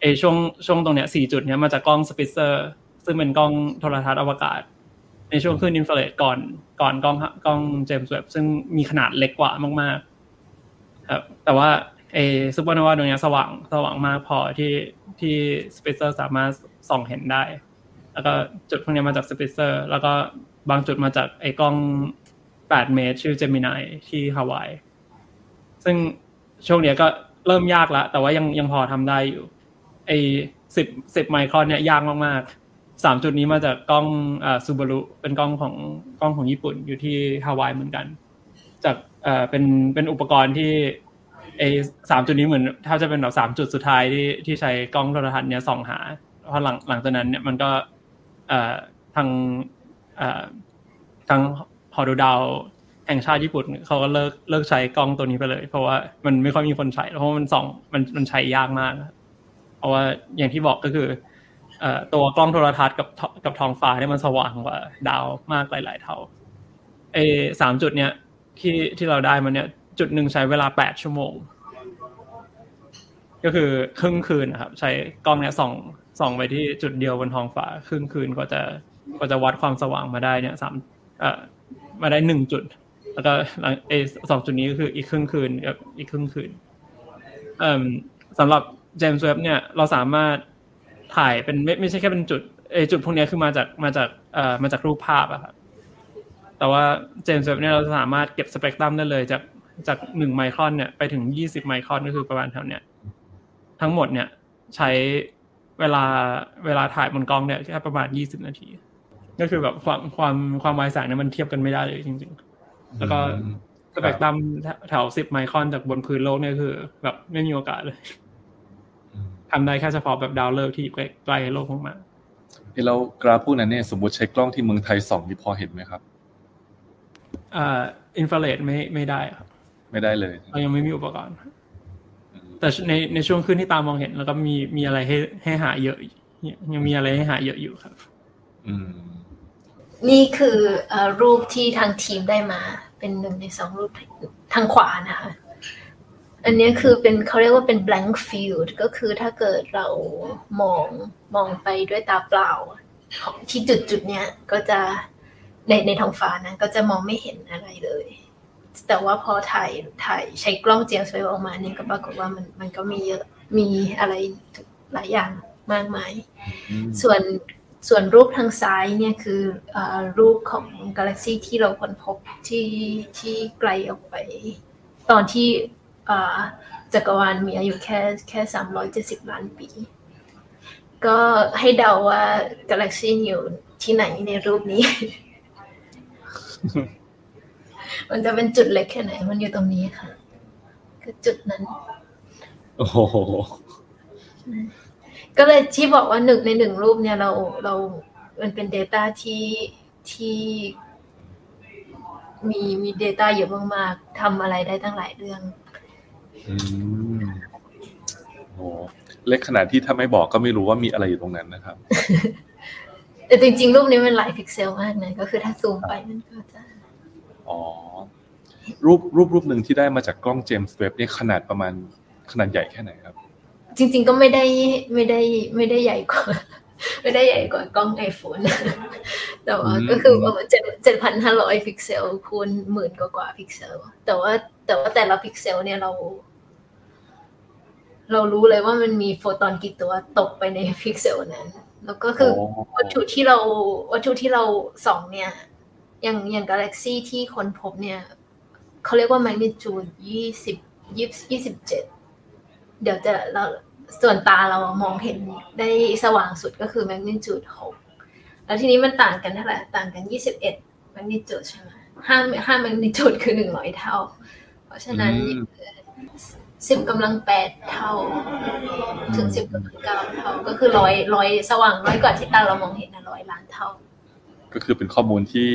ไอช่วงช่วงตรงเนี้ยสี่จุดเนี้ยมาจากกล้องสปิตเซอร์ ซึ่งเป็นกล้องโทรทรรศน์อวกาศ ในช่วงคลื่นอินฟราเรดก่อนก่อนกล้องกล้องเจมส์เว็บซึ่งมีขนาดเล็กกว่ามากๆครับแต่ว่าเอซูเปอร์โนวาดวงนี้สว่างสว่างมากพอที่ที่สปิตเซอร์สามารถส่องเห็นได้ แล้วก็จุดพวกนี้มาจากสปิตเซอร์แล้วก็บางจุดมาจากไอ้กล้อง 8 เมตร ชื่อเจมินายที่ฮาวาย ซึ่งช่วงเนี้ยก็เริ่มยากแล้วแต่ว่ายังยังพอทำได้อยู่ ไอ้สิบสิบไมครอนเนี่ยยากมากๆ สามจุดนี้มาจากกล้องอ่าซูบารุเป็นกล้องของกล้องของญี่ปุ่นอยู่ที่ฮาวายเหมือนกัน จากเอ่อเป็นเป็นอุปกรณ์ที่ไอสามจุดนี้เหมือนถ้าจะเป็นแบบสามจุดสุดท้ายที่ที่ใช้กล้องโทรทัศน์เนี้ยส่องหาเพราะหลังหลังจากนั้นเนี่ยมันก็เอ่อทางเอ่อทางหอดูดาวแห่งชาติญี่ปุ่นเขาก็เลิกเลิกใช้กล้องตัวนี้ไปเลย เพราะว่ามันไม่ค่อยมีคนใช้เพราะมันส่องมันมันใช้ยากมากเพราะว่าอย่างที่บอกก็คือ ตัวกล้องโทรทัศน์กับกับท้องฟ้าเนี่ยมันสว่างกว่าดาวมากหลาย ๆ เท่าไอสามจุดเนี้ยที่ที่เราได้มันเนี่ย จุดหนึ่งใช้เวลาแปดชั่วโมง ก็คือครึ่งคืนนะครับ ใช้กล้องเนี้ยส่องส่องไปที่จุดเดียวบนท้องฟ้าครึ่งคืนก็จะก็จะวัดความสว่างมาได้เนี่ยสามเอ่อมาได้หนึ่งจุด แล้วก็หลังเอสองจุดนี้ก็คืออีกครึ่งคืนกับอีกครึ่งคืนเอ่อสำหรับเจมส์เว็บเนี่ยเราสามารถ ถ่ายเป็นไม่ไม่ใช่แค่เป็นจุดเออจุดพวกนี้คือมาจากมาจากเอ่อมาจากรูปภาพอะครับแต่ว่าเจมส์เว็บเนี่ยเราสามารถเก็บสเปกตรัมได้เลยจากจากหนึ่งไมครอนเนี่ยไปถึงยี่สิบไมครอนก็คือประมาณแถวเนี้ยทั้งหมดเนี่ยใช้เวลาเวลาถ่ายบนกล้องเนี่ยแค่ประมาณยี่สิบนาที ก็คือแบบความความความไวแสงเนี่ยมันเทียบกันไม่ได้เลยจริง ๆ แล้วก็สเปกตรัมแถวสิบไมครอนจากบนพื้นโลกเนี่ยคือ แบบไม่มีโอกาสเลย ทำได้แค่เฉพาะแบบดาวฤกษ์ที่อยู่ใกล้ๆโลกมากเอ้แล้วกราฟพวกนั้นเนี่ยสมมติใช้กล้องที่เมืองไทยส่องนี่พอเห็นไหมครับๆอ่าอินฟราเรดไม่ไม่ได้ครับ ไม่ได้เลยเรายังไม่มีอุปกรณ์ แต่ในในช่วงขึ้นที่ตามองเห็น แล้วก็มีมีอะไรให้ให้หาเยอะยังมีอะไรให้หาเยอะอยู่ครับ อืม นี่คือเอ่อรูปที่ทางทีมได้มา เป็นหนึ่งในสองรูปทางขวานะคะ อันนี้คือเป็นเขาเรียกว่าเป็น blank field ก็คือถ้าเกิดเรามองมองไปด้วยตาเปล่า ของที่จุดจุดเนี้ยก็จะในในท้องฟ้านะก็จะมองไม่เห็นอะไรเลย แต่ว่าพอถ่ายถ่ายใช้กล้องเจมส์เวฟออกมาเนี่ยก็ปรากฏว่ามันมันก็มีเยอะมีอะไรหลายอย่างมากมายอืมส่วนส่วนรูปทางซ้ายเนี่ยคืออารูปของกาแล็กซีที่เราค้นพบที่ที่ไกลออกไป ตอนที่อ่า จักรวาลมีอายุแค่แค่สามร้อยเจ็ดสิบล้านปี ก็ให้เดาว่ากาแล็กซีอยู่ที่ไหนในรูปนี้ มันจะเป็นจุดเล็กแค่ไหน มันอยู่ตรงนี้ค่ะ คือจุดนั้น โอ้โหก็เลยที่บอกว่าหนึ่งในหนึ่งรูปเนี่ยเราเรา มันเป็น Data ที่ที่มีมี Data เยอะมากๆทำอะไรได้ตั้งหลายเรื่อง อืมโอ้เล็กขนาดที่ถ้าไม่บอกก็ไม่รู้ว่ามีอะไรอยู่ตรงนั้นนะครับ แต่จริงๆ รูปนี้มันหลายพิกเซลมากนะก็คือถ้าซูมไปมันก็จะอ๋อรูปรูปรูปหนึ่งที่ได้มาจากกล้อง James Webb นี่ขนาดประมาณขนาดใหญ่แค่ไหนครับ จริง ๆ ก็ไม่ได้ไม่ได้ไม่ได้ใหญ่กว่าไม่ได้ใหญ่กว่ากล้อง iPhone แต่ว่าอืมก็คือประมาณเจ็ดเจ็ดพันห้าร้อยพิกเซลคูณหมื่นกว่ากว่าพิกเซล แต่ว่าแต่ว่าแต่ละพิกเซลเนี่ยเรา เรารู้เลยว่ามันมีโฟตอนกี่ตัวตกไปในพิกเซลนั้น แล้วก็คือโอ้วัตถุที่เราวัตถุที่เราส่องเนี่ย อย่างอย่างกาแล็กซีที่ค้นพบเนี่ยเขาเรียกว่าแมกนิจูดยี่สิบยี่ยี่สิบเจ็ดเดี๋ยวจะเราส่วนตาเราอะมองเห็นได้สว่างสุดก็คือแมกนิจูดหกแล้วทีนี้มันต่างกันเท่าไหร่ต่างกันยี่สิบเอ็ดแมกนิจูดใช่ไหมห้าห้าแมกนิจูดคือหนึ่งร้อยเท่า เพราะฉะนั้นอืม สิบกำลังแปดเท่า ถึงสิบกำลังเก้าเท่า ก็คือร้อยร้อยสว่างร้อยกว่าที่ตาเรามองเห็นนะร้อยล้านเท่า ก็คือเป็นข้อมูลที่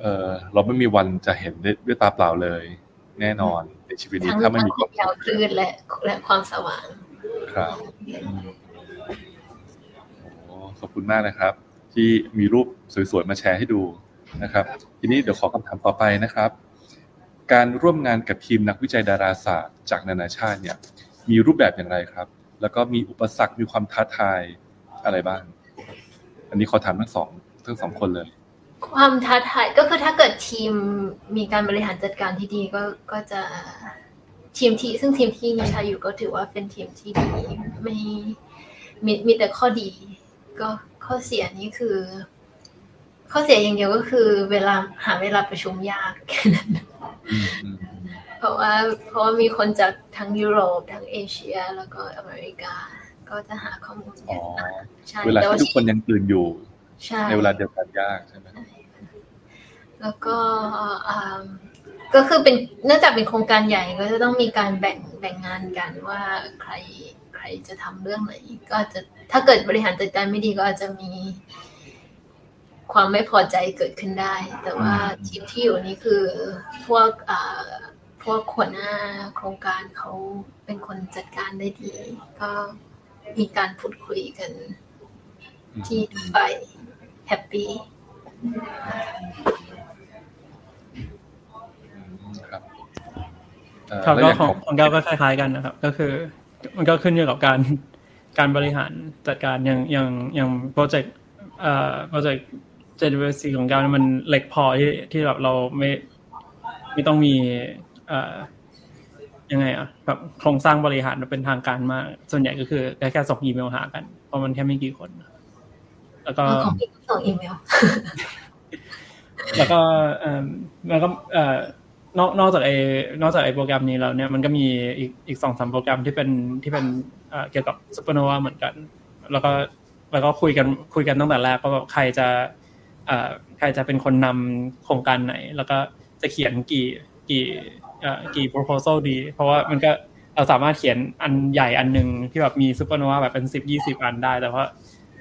เออเราไม่มีวันจะเห็นได้ด้วยตาเปล่าเลย แน่นอนในชีวิตนี้ทั้งถ้าไม่ทั้งมีความยาวคลื่นและและความสว่าง ครับโอ้ขอบคุณมากนะครับ ที่มีรูปสวยๆมาแชร์ให้ดูนะครับ ทีนี้เดี๋ยวขอคำถามต่อไปนะครับ การร่วมงานกับทีมนักวิจัยดาราศาสตร์ จากนานาชาติเนี่ย มีรูปแบบอย่างไรครับ แล้วก็มีอุปสรรคมีความท้าทายอะไรบ้าง อันนี้ขอถามทั้งสองทั้งสองคนเลย ความท้าทายก็คือถ้าเกิดทีมมีการบริหารจัดการที่ดีก็ก็จะทีมที่ซึ่งทีมที่นิชาอยู่ก็ถือว่าเป็นทีมที่ดีไม่มีมีแต่ข้อดี ก็ข้อเสียนี้คือ ข้อเสียอย่างเดียวก็คือ เวลาหาเวลาประชุมยากแค่นั้นอืมอืมเพราะว่าเพราะว่ามีคนจากทั้งยุโรปทั้งเอเชีย แล้วก็อเมริกา ก็จะหาข้อมูลอ๋ยาอกมากใช่เวลาแต่ที่ทุกคนยังตื่นอยู่ใช่ในเวลาเดียวกันยากใช่ไหมแล้วก็อ่าก็คือเป็นเนื่องจากเป็นโครงการใหญ่ก็จะต้องมีการแบ่งแบ่งงานกันว่าใครใครจะทำเรื่องไหนก็อาจจะถ้าเกิดบริหารจัดการไม่ดีก็อาจจะมี ความไม่พอใจเกิดขึ้นได้ แต่ว่าทีมที่อยู่นี้คือพวกอ่าพวกหัวหน้าโครงการเขาเป็นคนจัดการได้ดี ก็มีการพูดคุยกัน ที่ทุกฝ่าย happyครับครับก็ของของแก้วก็คล้ายๆกันนะครับ ก็คือ มันก็ขึ้นอยู่กับการการบริหารจัดการอย่างอย่างอย่างโปรเจกต์เอ่อโปรเจกต์ เจเนเวซีของแก้วมันเล็กพอที่ที่แบบเราไม่ไม่ต้องมีเอ่อยังไงอะแบบโครงสร้างบริหารเป็นทางการมาก ส่วนใหญ่ก็คือแค่แค่ส่งอีเมลหากันเพราะมันแค่ไม่กี่คน แล้วก็ของพี่ส่งอีเมลแล้วก็เอ่อแล้วก็เอ่อนอกนอกจากไอ้นอกจากไอ้โปรแกรมนี้แล้วเนี่ยมันก็มีอีกอีกสองสามโปรแกรมที่เป็นที่เป็นเอ่อเกี่ยวกับซูเปอร์โนวาเหมือนกัน แล้วก็แล้วก็คุยกันคุยกันตั้งแต่แรกว่าแบบใครจะเอ่อ ใครจะเป็นคนนำโครงการไหน แล้วก็จะเขียนกี่กี่เอ่อกี่ proposal ดี เพราะว่ามันก็เราสามารถเขียนอันใหญ่อันหนึ่งที่แบบมีซูเปอร์โนวาแบบเป็นสิบยี่สิบอันได้ แต่ว่า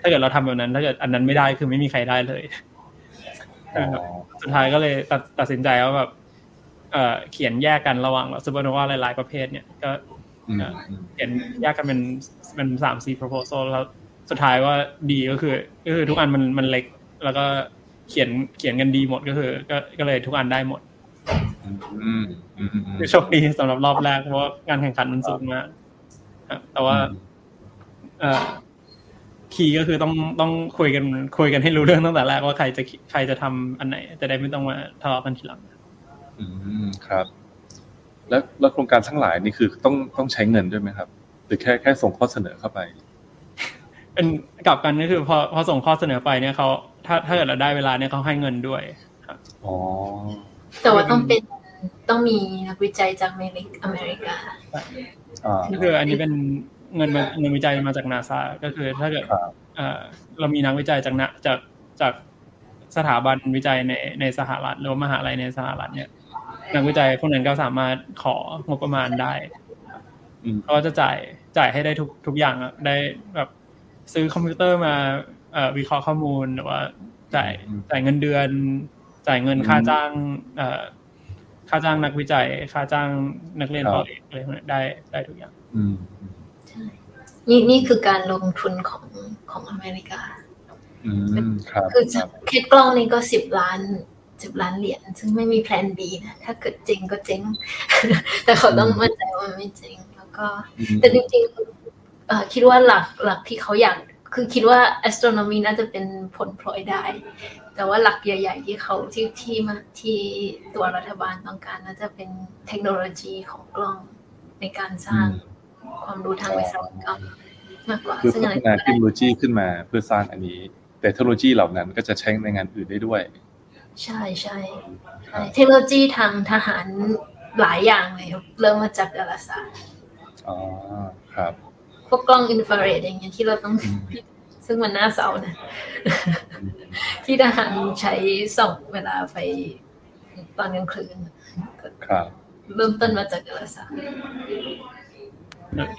ถ้าเกิดเราทำแบบนั้นถ้าเกิดอันนั้นไม่ได้คือไม่มีใครได้เลยอ๋อสุดท้ายก็เลยตัดตัดสินใจว่าแบบเอ่อเขียนแยกกันระหว่างซูเปอร์โนวาหลาย ๆประเภทเนี่ยก็อืมเขียนแยกกันเป็นเป็นสามสี่ proposal แล้วสุดท้ายว่าดีก็คือก็คือทุกอันมันมันเล็ก แล้วก็เขียนเขียนกันดีหมดก็คือ ก็ก็เลยทุกอันได้หมดอืมอืมอืมอืมคือโชคดีสำหรับรอบแรกเพราะว่าการแข่งขันมันสูงมากครับแต่ว่าเอ่อคีย์ก็คือต้องต้องคุยกันคุยกันให้รู้เรื่องตั้งแต่แรกว่าใครจะใครจะทำอันไหน จะได้ไม่ต้องมาทะเลาะกันทีหลัง อืมครับ แล้วแล้วโครงการทั้งหลายนี่คือต้องต้องใช้เงินด้วยไหมครับ หรือแค่แค่ส่งข้อเสนอเข้าไป เป็นกลับกันก็คือพอพอส่งข้อเสนอไปเนี่ยเขา ถ้าถ้าเกิดเราได้เวลาเนี่ยเขาให้เงินด้วยครับอ๋อแต่ว่าต้องเป็นต้องมีนักวิจัยจากอเมริกอเมริกาอ่าก็คืออันนี้เป็นเงินมาเงินวิจัยมาจากนาซาก็คือถ้าเกิดครับเอ่อเรามีนักวิจัยจากนะจากจากสถาบันวิจัยในในสหรัฐหรือว่ามหาลัยในสหรัฐเนี่ยนักวิจัยพวกนั้นก็สามารถของบประมาณได้อืมเขาก็จะจ่ายจ่ายให้ได้ทุกทุกอย่างอะได้แบบซื้อคอมพิวเตอร์มาเอ่อ วิเคราะห์ข้อมูลหรือว่าจ่ายจ่ายเงินเดือน จ่ายเงินค่าจ้างเอ่อค่าจ้างนักวิจัย ค่าจ้างนักเรียนต่อเอกอะไรพวกนี้ได้ได้ทุกอย่างอืมนี่นี่คือการลงทุนของของอเมริกาอืมครับคือครับแค่กล้องนี่ก็สิบล้านสิบล้านเหรียญซึ่งไม่มีแพลน B นะ ถ้าเกิดจริงก็เจ๊ง แต่เขาต้องมั่นใจว่ามันไม่จริงแล้วก็อืมแต่จริงๆเอ่อคิดว่าหลักหลักที่เขาอยาก คือคิดว่า astronomy น่าจะเป็นผลพลอยได้ แต่ว่าหลักใหญ่ ๆ ที่เขาที่ที่มาที่ตัวรัฐบาลต้องการน่าจะเป็นเทคโนโลยีของกล้องในการสร้างความรู้ทางวิศวกรรมมากกว่าคือซึ่งพัอันฒนั้นนาก็เทคได้โนโลยีขึ้นมาเพื่อสร้างอันนี้ แต่เทคโนโลยีเหล่านั้นก็จะใช้ในงานอื่นได้ด้วย ใช่ใช่ใช่เทคโนโลยีทางทหารหลายอย่างเลยครับเริ่มมาจากดาราศาสตร์อ๋อครับ พวกกล้องอินฟราเรดอย่างเงี้ยที่เราต้องอืมซึ่งมันน่าเศร้านะ ที่ทหารใช้ส่องเวลาไปตอนกลางคืนครับเริ่มต้นมาจากดาราศาสตร์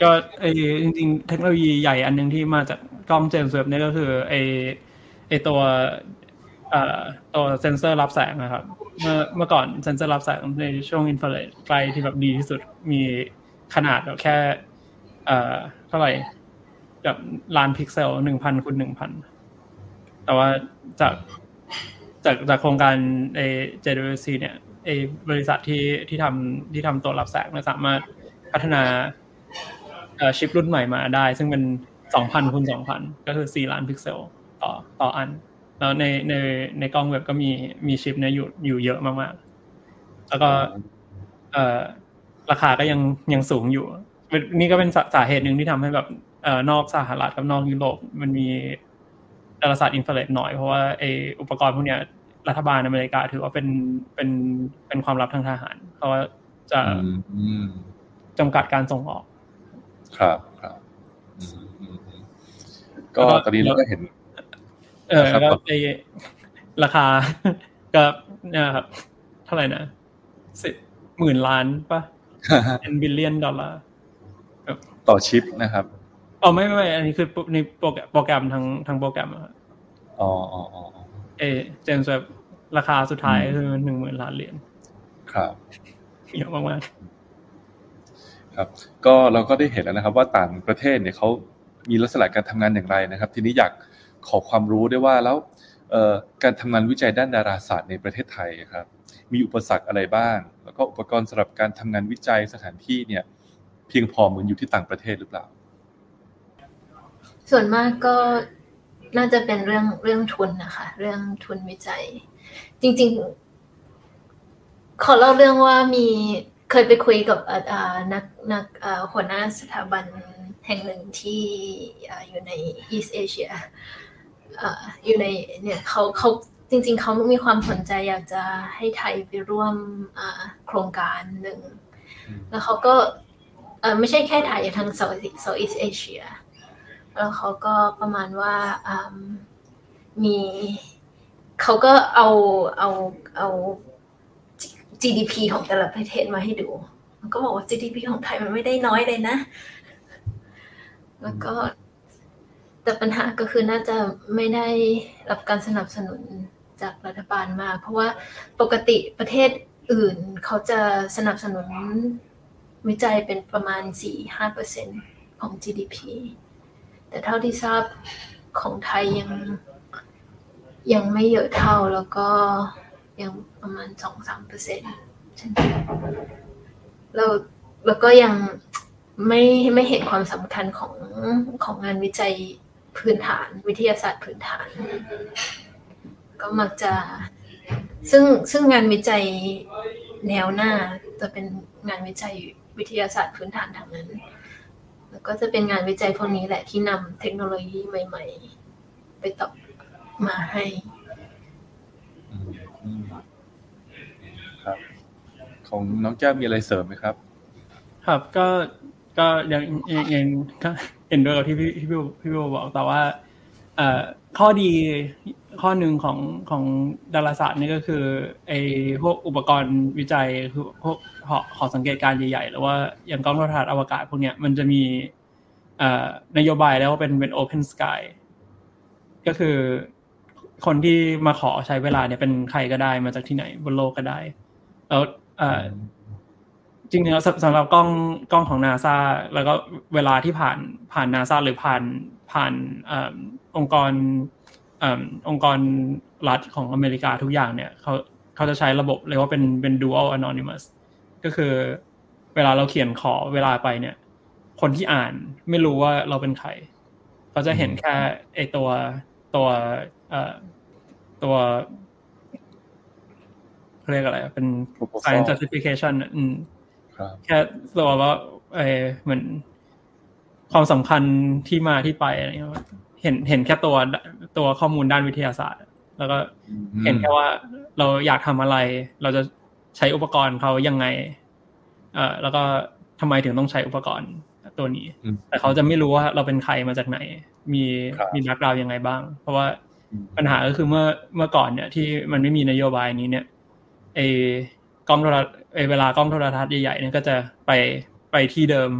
ก็ไอจริงๆ เทคโนโลยีใหญ่อันหนึ่งที่มาจากกล้องเจมส์เว็บเนี่ยก็คือไอไอตัวเอ่อตัวเซนเซอร์รับแสงนะครับ เมื่อเมื่อก่อนเซนเซอร์รับแสงในช่วงอินฟราเรดไกลที่แบบดีที่สุดมีขนาดแบบแค่ เอ่อ เท่าไหร่แบบล้านพิกเซลหนึ่งพันคูณหนึ่งพันแต่ว่าจากจากจากโครงการไอ JWC เนี่ยไอ้บริษัทที่ที่ทำที่ทำตัวรับแสงเนี่ยสามารถพัฒนาชิปรุ่นใหม่มาได้ ซึ่งเป็นสองพันคูณสองพันก็คือสี่ล้านพิกเซลต่อต่ออัน แล้วในในในกล้อง Webb ก็มีมีชิปเนี่ยอยู่อยู่เยอะมากๆ แล้วก็เอ่อราคาก็ยังยังสูงอยู่ นี่ก็เป็นสาสาเหตุหนึ่งที่ทำให้แบบเอ่อนอกสหรัฐกับนอกยุโรปมันมีดาราศาสตร์อินฟราเรดหน่อยเพราะว่าไออุปกรณ์พวกเนี้ยรัฐบาลอเมริกาถือว่าเป็นเป็นเป็นความลับทางทหารเพราะว่าจะอืมอืมจำกัดการส่งออก ครับครับอืมอืมอืมก็ตอนนี้เราก็เห็น เออครับแล้วไอราคาก็เนี่ยครับ เท่าไหร่นะสิบหมื่นล้านปะเป็นบิลเลียนดอลลาร์ ต่อชิปนะครับอ๋อไม่ไม่ไม่อันนี้คือในโปรแกรมโปรแกรมทางทางโปรแกรมอะครับอ๋ออ๋ออ๋ออ๋อเอเจมส์แบบราคาสุดท้ายคือหนึ่งหมื่นล้านเหรียญครับเยอะมากครับ ก็เราก็ได้เห็นแล้วนะครับ ว่าต่างประเทศเนี่ยเขามีลักษณะการทำงานอย่างไรนะครับ ทีนี้อยากขอความรู้ได้วยว่าแล้วการทำงานวิจัยด้านดาราศาสตร์ในประเทศไทยครับ มีอุปสรรคอะไรบ้าง แล้วก็อุปกรณ์สำหรับการทำงานวิจัยสถานที่เนี่ย เพียงพอเหมือนอยู่ที่ต่างประเทศหรือเปล่า ส่วนมากก็น่าจะเป็นเรื่องเรื่องทุนนะคะ เรื่องทุนวิจัย จริง ๆ ขอเล่าเรื่องว่ามีเคยไปคุยกับนักนักหัวหน้าสถาบันแห่งหนึ่งที่อยู่ใน East Asia อยู่ในเนี่ยเขาเขาจริง ๆ เขามีความสนใจอยากจะให้ไทยไปร่วมโครงการหนึ่ง แล้วเขาก็ ไม่ใช่แค่ไทยทั้งเซาท์เซาท์อีสเอเชียแล้วเขาก็ประมาณว่ามีเขาก็เอาเอาเอา GDP ของแต่ละประเทศมาให้ดู มันก็บอกว่า GDP ของไทยมันไม่ได้น้อยเลยนะ แล้วก็แต่ปัญหาก็คือน่าจะไม่ได้รับการสนับสนุนจากรัฐบาลมาก เพราะว่าปกติประเทศอื่นเขาจะสนับสนุน วิจัยเป็นประมาณ 4-5%ของ GDP แต่เท่าที่ทราบของไทยยังยังไม่เยอะเท่าแล้วก็ยังประมาณสองสามเปอร์เซ็นต์แล้วแล้วก็ยังไม่ไม่เห็นความสำคัญของของงานวิจัยพื้นฐานวิทยาศาสตร์พื้นฐาน ก็มักจะซึ่งซึ่งงานวิจัยแนวหน้าจะเป็นงานวิจัย วิทยาศาสตร์พื้นฐานทางนั้น แล้วก็จะเป็นงานวิจัยพวกนี้แหละที่นำเทคโนโลยีใหม่ ๆ ไปตอบมาให้ครับ ของน้องแก้วมีอะไรเสริมไหมครับ ครับก็ก็ยังยังก็เห็นด้วยกับที่พี่พี่พี่บอกแต่ว่าเอ่อข้อดี ข้อหนึ่งของของดาราศาสตร์นี่ก็คือไอ้พวกอุปกรณ์วิจัยคือพวกหอหอสังเกตการใหญ่ๆหรือว่าอย่างกล้องโทรทัศน์อวกาศพวกเนี้ยมันจะมีนโยบายแล้วว่าเป็นเป็น open sky ก็คือคนที่มาขอใช้เวลาเนี่ยเป็นใครก็ได้มาจากที่ไหนบนโลกก็ได้ แล้วจริงๆแล้วสำหรับกล้องกล้องของนาซาแล้วก็เวลาที่ผ่านผ่านนาซาหรือผ่านผ่านองค์กร องค์กรรัฐของอเมริกาทุกอย่างเนี่ยเขาเขาจะใช้ระบบเรียกว่าเป็นเป็น dual anonymous ก็คือเวลาเราเขียนขอเวลาไปเนี่ย คนที่อ่านไม่รู้ว่าเราเป็นใครเขาจะเห็นแค่ไอตัวตัวตัวเรียกอะไรเป็น science certification อืมแค่ตัวว่าเออเหมือนความสำคัญที่มาที่ไปอะไรเงี้ย เห็นเห็นแค่ตัวตัวข้อมูลด้านวิทยาศาสตร์ แล้วก็เห็นแค่ว่าเราอยากทำอะไร เราจะใช้อุปกรณ์เขายังไง เอ่อแล้วก็ทำไมถึงต้องใช้อุปกรณ์ตัวนี้ แต่เขาจะไม่รู้ว่าเราเป็นใครมาจากไหน มีมีแบ็กกราวยังไงบ้าง เพราะว่าปัญหาก็คือเมื่อเมื่อก่อนเนี่ยที่มันไม่มีนโยบายนี้เนี่ยไอ้กล้องโทรทัศน์ไอ้เวลากล้องโทรทัศน์ใหญ่ๆเนี่ยก็จะไปไปที่เดิม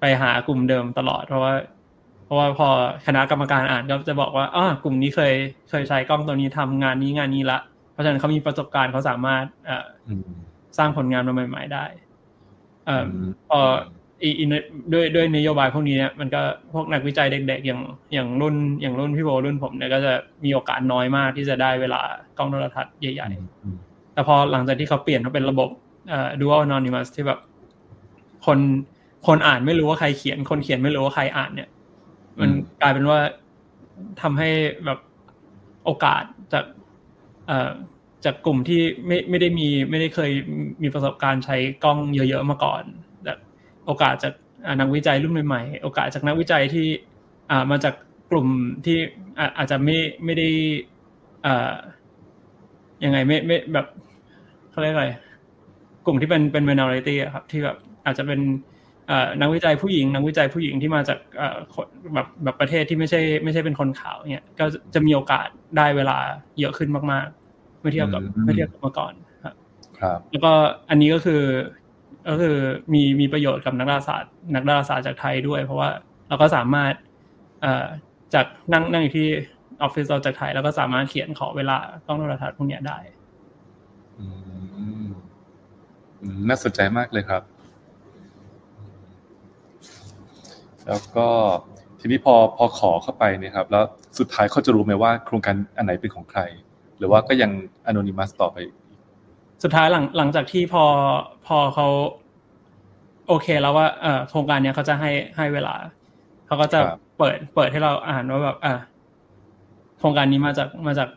ไปหากลุ่มเดิมตลอด เพราะว่าเพ ราะว่าพอคณะกรรมการอ่านก็จะบอกว่าอ๋อกลุ่มนี้เคยเคยใช้กล้องตัวนี้ทำงานนี้งานนี้ละ เพราะฉะนั้นเขามีประสบการณ์เขาสามารถเอ่อสร้างผลงานมาใหม่ ๆ ได้เอ่อพออีด้วยด้วยนโยบายพวกนี้เนี่ยมันก็พวกนักวิจัยเด็ก ๆ อย่างอย่างรุ่นอย่างรุ่นพี่โบรุ่นผมเนี่ยก็จะมีโอกาสน้อยมากที่จะได้เวลากล้องโทรทัศน์ใหญ่ๆแต่พอหลังจากที่เขาเปลี่ยนมาเป็นระบบเอ่อ dual anonymous ที่แบบคนคนอ่านไม่รู้ว่าใครเขียน คนเขียนไม่รู้ว่าใครอ่านเนี่ย มันกลายเป็นว่าทำให้แบบโอกาสจากเอ่อจากกลุ่มที่ไม่ไม่ได้มีไม่ได้เคยมีประสบการณ์ใช้กล้องเยอะ ๆ มาก่อนโอกาสจากนักวิจัยรุ่นใหม่ๆโอกาสจากนักวิจัยที่มาจากกลุ่มที่อาจจะไม่ไม่ได้ยังไงไม่ไม่แบบเขาเรียกอะไรกลุ่มที่เป็นเป็น minority อะครับ ที่แบบอาจจะเป็น นักวิจัยผู้หญิง นักวิจัยผู้หญิงที่มาจากแบบแบบประเทศที่ไม่ใช่ไม่ใช่เป็นคนขาวเนี่ยก็จะมีโอกาสได้เวลาเยอะขึ้นมากๆเมื่อเทียบกับเมื่อเทียบกับเมื่อก่อนครับ ครับ แล้วก็อันนี้ก็คือก็คือมีมีประโยชน์กับนักดาราศาสตร์ นักดาราศาสตร์จากไทยด้วย เพราะว่าเราก็สามารถเอ่อจากนั่งนั่งอยู่ที่ออฟฟิศเราจากไทยแล้วก็สามารถเขียนขอเวลากล้องโทรทัศน์พวกนี้ได้น่าสนใจมากเลยครับ แล้วก็ทีนี้พอพอขอเข้าไปเนี่ยครับ แล้วสุดท้ายเขาจะรู้ไหมว่าโครงการอันไหนเป็นของใคร หรือว่าก็ยังอนอนิมัสต่อไป สุดท้ายหลังหลังจากที่พอพอเขาโอเคแล้วว่าเออโครงการเนี้ยเขาจะให้ให้เวลาเขาก็จะเปิดเปิดให้เราอ่านว่าแบบอ่าโครงการนี้มาจากมาจาก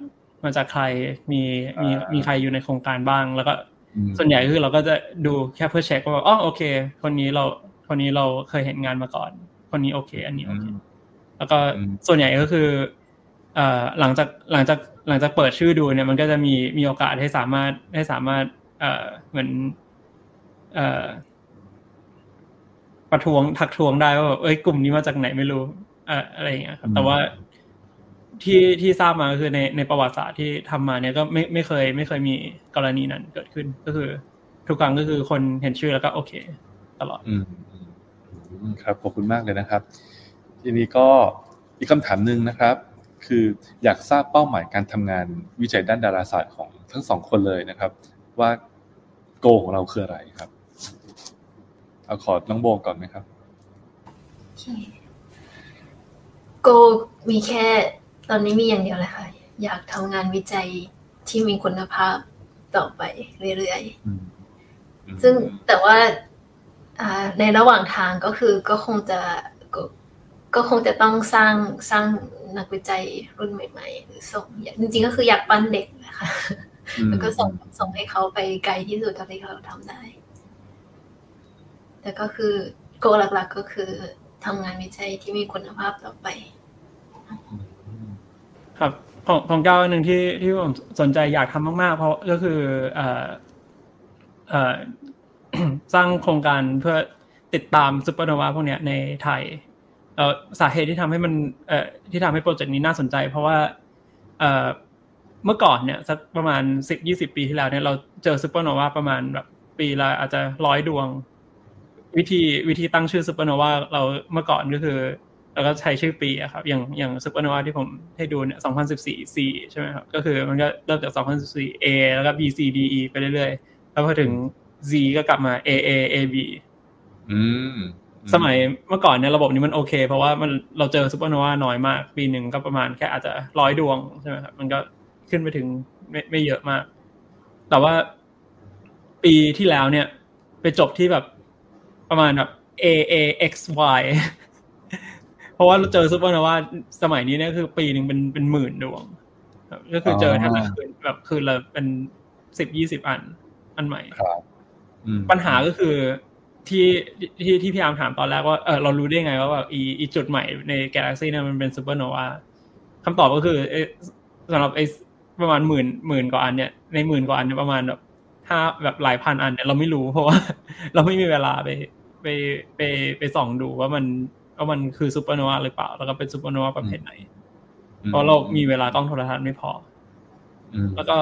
มาจากใครมีมีมีใครอยู่ในโครงการบ้าง แล้วก็ส่วนใหญ่คือเราก็จะดูแค่เพื่อเช็คว่าอ๋อโอเค คนนี้เราคนนี้เราเคยเห็นงานมาก่อน คนนี้โอเค อันนี้โอเคแล้วก็ส่วนใหญ่ก็คือเอ่อหลังจากหลังจากหลังจากเปิดชื่อดูเนี่ยมันก็จะมีมีโอกาสให้สามารถให้สามารถ เอ่อเหมือน เอ่อประท้วงทักท้วงได้ว่าแบบเอ้ยกลุ่มนี้มาจากไหนไม่รู้เอ่ออะไรอย่างเงี้ยครับ แต่ว่าที่ที่ทราบมาคือในในประวัติศาสตร์ที่ทำมาเนี่ยก็ไม่ไม่เคย ไม่เคยมีกรณีนั้นเกิดขึ้นก็คือ ทุกครั้งก็คือคนเห็นชื่อแล้วก็โอเค ตลอด อืม ครับขอบคุณมากเลยนะครับ ทีนี้ก็อีกคำถามหนึ่งนะครับ คืออยากทราบเป้าหมายการทำงานวิจัยด้านดาราศาสตร์ของทั้งสองคนเลยนะครับ ว่าโกของเราคืออะไรครับเอาขอน้องโบก่อนไหมครับโกมีแค่ตอนนี้มีอย่างเดียวเลยค่ะ อยากทำงานวิจัยที่มีคุณภาพต่อไปเรื่อยๆซึ่งแต่ว่า ในระหว่างทางก็คือก็คงจะกก็คงจะต้องสร้างสร้างนักวิจัยรุ่นใหม่ๆหรือส่งจริงๆก็คืออยากปั้นเด็กนะคะแล้วก็ส่งส่งให้เขาไปไกลที่สุดเท่าที่เขาทำได้ แต่ก็คือโกหลักๆก็คือทำงานวิจัยที่มีคุณภาพต่อไป ครับ ของของเก้าหนึ่งที่ที่ผมสนใจอยากทำมากๆ เพราะก็คือเอ่อเอ่อ สร้างโครงการเพื่อติดตามซูเปอร์โนวาพวกเนี้ยในไทยเอ่อสาเหตุที่ทำให้มันเอ่อที่ทำให้ project นี้น่าสนใจ เพราะว่าเอ่อเมื่อก่อนเนี่ยสักประมาณสิบยี่สิบปีที่แล้วเนี่ยเราเจอซูเปอร์โนวาประมาณแบบปีละอาจจะร้อยดวง วิธีวิธีตั้งชื่อซูเปอร์โนวาเราเมื่อก่อนก็คือเราก็ใช้ชื่อปีอะครับ อย่างอย่างซูเปอร์โนวาที่ผมให้ดูเนี่ย2014 C ใช่ไหมครับก็คือมันก็เริ่มจาก2014 A แล้วก็ B C D E ไปเรื่อยๆแล้วพอถึง Z ก็กลับมา A A A B อืมสมัยเมื่อก่อนเนี่ยระบบนี้มันโอเค เพราะว่ามันเราเจอซูเปอร์โนวาน้อยมาก ปีหนึ่งก็ประมาณแค่อาจจะร้อยดวงใช่ไหมครับมันก็ขึ้นไปถึงไม่ไม่เยอะมาก แต่ว่าปีที่แล้วเนี่ย ไปจบที่แบบประมาณแบบ A A X Y เพราะว่าเราเจอซูเปอร์โนวาสมัยนี้เนี่ยคือปีหนึ่งเป็นเป็นหมื่นดวง ก็คือเจอทั้งคืนแบบคืนละเป็นสิบยี่สิบอัน อันใหม่ครับ ปัญหาก็คือที่ที่ที่พี่อาร์มถามตอนแรกว่าเออเรารู้ได้ไงว่าแบบไอ้ไอ้จุดใหม่ในกาแล็กซี่เนี่ยมันเป็นซูเปอร์โนวาคำตอบก็คือสำหรับไอ้ประมาณหมื่นหมื่นกว่าอันเนี่ยในหมื่นกว่าอันเนี่ยประมาณแบบถ้าแบบหลายพันอันเนี่ยเราไม่รู้เพราะว่า เราไม่มีเวลาไปไปไปไปส่องดูว่ามันว่ามันคือซูเปอร์โนวาหรือเปล่า แล้วก็เป็นซูเปอร์โนวาประเภทไหน เพราะเรามีเวลากล้องโทรทรรศน์ไม่พอ แล้วก็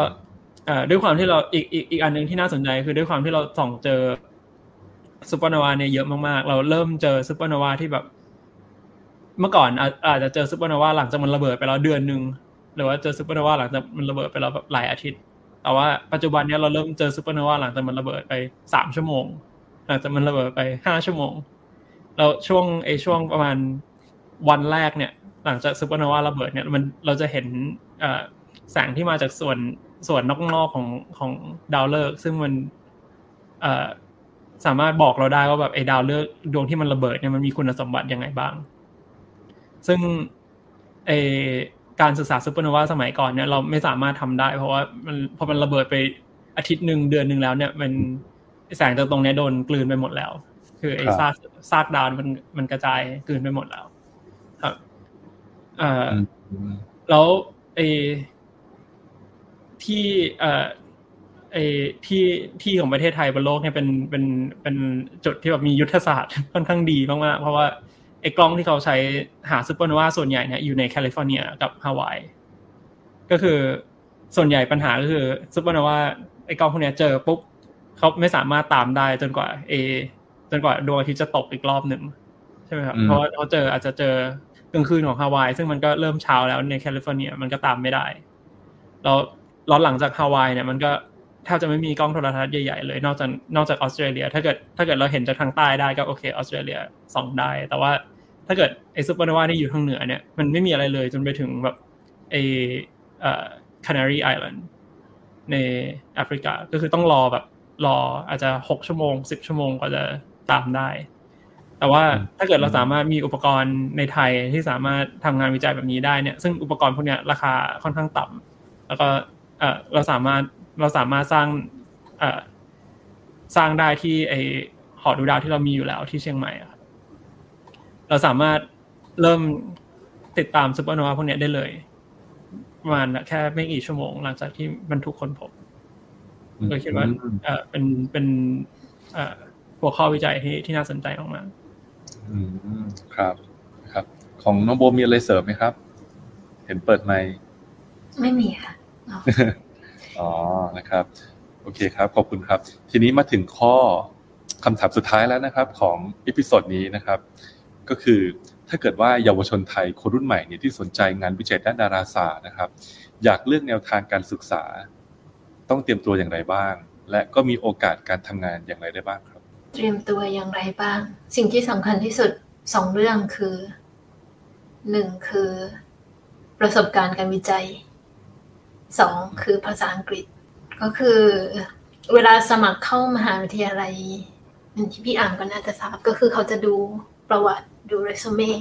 ด้วยความที่เราอีกอีกอีกอันหนึ่งที่น่าสนใจคือด้วยความที่เราส่องเจอซูเปอร์โนวาเนี่ยเยอะมากๆ เราเริ่มเจอซูเปอร์โนวาที่แบบ เมื่อก่อนอาจจะเจอซูเปอร์โนวาหลังจากมันระเบิดไปแล้วเดือนหนึ่งหรือว่าเจอซูเปอร์โนวาหลังจากมันระเบิดไปแล้วแบบหลายอาทิตย์ แต่ว่าปัจจุบันเนี้ยเราเริ่มเจอซูเปอร์โนวาหลังจากมันระเบิดไปสามชั่วโมง หลังจากมันระเบิดไปห้าชั่วโมงเราช่วงไอ้ช่วงประมาณวันแรกเนี่ย หลังจากซูเปอร์โนวาระเบิดเนี่ยมันเราจะเห็นแสงที่มาจากส่วน ส่วนนอกๆของของดาวฤกษ์ซึ่งมันสามารถบอกเราได้ว่าแบบไอ้ดาวฤกษ์ดวงที่มันระเบิดเนี่ยมันมีคุณสมบัติยังไงบ้าง ซึ่งไอ้การศึกษาซูเปอร์โนวาสมัยก่อนเนี่ยเราไม่สามารถทำได้ เพราะว่ามันพอมันระเบิดไปอาทิตย์หนึ่งเดือนหนึ่งแล้วเนี่ย มันแสงจากตรงนี้โดนกลืนไปหมดแล้ว คือไอ้ซากซากดาวมันมันกระจายกลืนไปหมดแล้ว ครับ เอ่อแล้วไอ้ ที่เอ่อไอ้ที่ที่ของประเทศไทยบนโลกเนี่ยเป็นเป็นเป็นจุดที่แบบมียุทธศาสตร์ค่อนข้างดีมากๆเพราะว่าไอ้กล้องที่เขาใช้หาซูเปอร์โนวาส่วนใหญ่เนี่ยอยู่ในแคลิฟอร์เนียกับฮาวายก็คือส่วนใหญ่ปัญหาก็คือซูเปอร์โนวาไอ้กล้องพวกนี้เจอปุ๊บเขาไม่สามารถตามได้จนกว่าเอ่อจนกว่าดวงอาทิตย์จะตกอีกรอบหนึ่งใช่ไหมครับเพราะเขาเจออาจจะเจอกลางคืนของฮาวายซึ่งมันก็เริ่มเช้าแล้วในแคลิฟอร์เนียมันก็ตามไม่ได้แล้ว แล้วหลังจากฮาวายเนี่ยมันก็แทบจะไม่มีกล้องโทรทรรศน์ใหญ่ๆเลย นอกจากนอกจากออสเตรเลีย ถ้าเกิดถ้าเกิดเราเห็นจากทางใต้ได้ก็โอเคออสเตรเลียส่องได้ แต่ว่าถ้าเกิดไอ้ซูเปอร์โนวาที่อยู่ทางเหนือเนี่ยมันไม่มีอะไรเลยจนไปถึงแบบไอเอ่อ Canary Island ในแอฟริกาก็คือต้องรอแบบรออาจจะหกชั่วโมงสิบชั่วโมงกว่าจะตามได้ แต่ว่าถ้าเกิดเราสามารถมีอุปกรณ์ในไทยที่สามารถทำงานวิจัยแบบนี้ได้เนี่ย ซึ่งอุปกรณ์พวกนี้ราคาค่อนข้างต่ำแล้วก็ เออเราสามารถเราสามารถสร้างเออสร้างได้ที่ไอหอดูดาวที่เรามีอยู่แล้วที่เชียงใหม่อะครับเราสามารถเริ่มติดตามซูเปอร์โนวาพวกเนี้ยได้เลยประมาณแค่ไม่กี่ชั่วโมง หลังจากที่มันถูกค้นพบก็คิดว่าเออเป็นเป็นเอ่อหัวข้อวิจัยที่ที่น่าสนใจมากอืมครับครับ ของน้องโบมีอะไรเสริมไหมครับ เห็นเปิดไมค์ไม่มีค่ะ อ๋อนะครับ โอเคครับ ขอบคุณครับ ทีนี้มาถึงข้อคำถามสุดท้ายแล้วนะครับ ของ episode นี้นะครับ ก็คือถ้าเกิดว่าเยาวชนไทยคนรุ่นใหม่เนี่ยที่สนใจงานวิจัยด้านดาราศาสตร์นะครับ อยากเลือกแนวทางการศึกษา ต้องเตรียมตัวอย่างไรบ้าง และก็มีโอกาสการทำงานอย่างไรได้บ้างครับ เตรียมตัวอย่างไรบ้าง สิ่งที่สำคัญที่สุดสองเรื่องคือหนึ่งคือ ประสบการณ์การวิจัย สองคือภาษาอังกฤษ ก็คือเวลาสมัครเข้ามหาวิทยาลัยอย่างที่พี่อ่านก็น่าจะทราบก็คือเขาจะดูประวัติดูเรซูเม่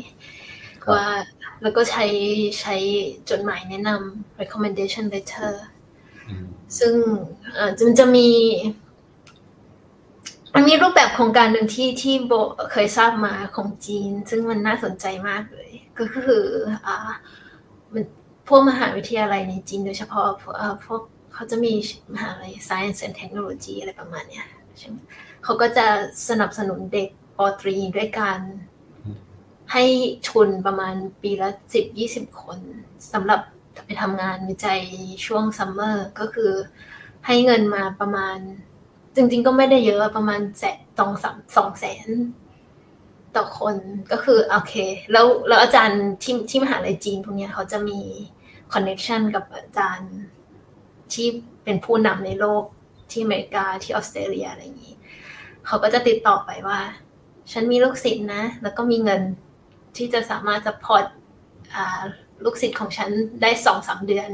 ครับว่าแล้วก็ใช้ใช้จดหมายแนะนำ recommendation letter อืมซึ่งเอ่อมันจะมีมันมีรูปแบบโครงการหนึ่งที่ที่โบเคยทราบมาของจีน ซึ่งมันน่าสนใจมากเลย ก็คือ อ่า มันพ วกมหาวิทยาลัยในจีนโดยเฉพาะพวกเขาจะมีมหาลัย Science and Technology อะไรประมาณเนี้ยใช่ไหมเขาก็จะสนับสนุนเด็กปอตรีด้วยการให้ทุนประมาณปีละสิบยี่สิบคนสำหรับไปทำงานวิจัยช่วงซัมเมอร์ก็คือให้เงินมาประมาณ จริง ๆ ก็ไม่ได้เยอะประมาณแสนสองสามสองแสนต่อคนก็คือ โอเค แล้วแล้วอาจารย์ที่ที่มหาลัยจีนพวกเนี้ยเขาจะมี connection กับอาจารย์ที่เป็นผู้นำในโลกที่อเมริกาที่ออสเตรเลียอะไรอย่างนี้ เขาก็จะติดต่อไปว่า ฉันมีลูกศิษย์นะ แล้วก็มีเงินที่จะสามารถซัพพอร์ตลูกศิษย์ของฉันได้สองสามเดือน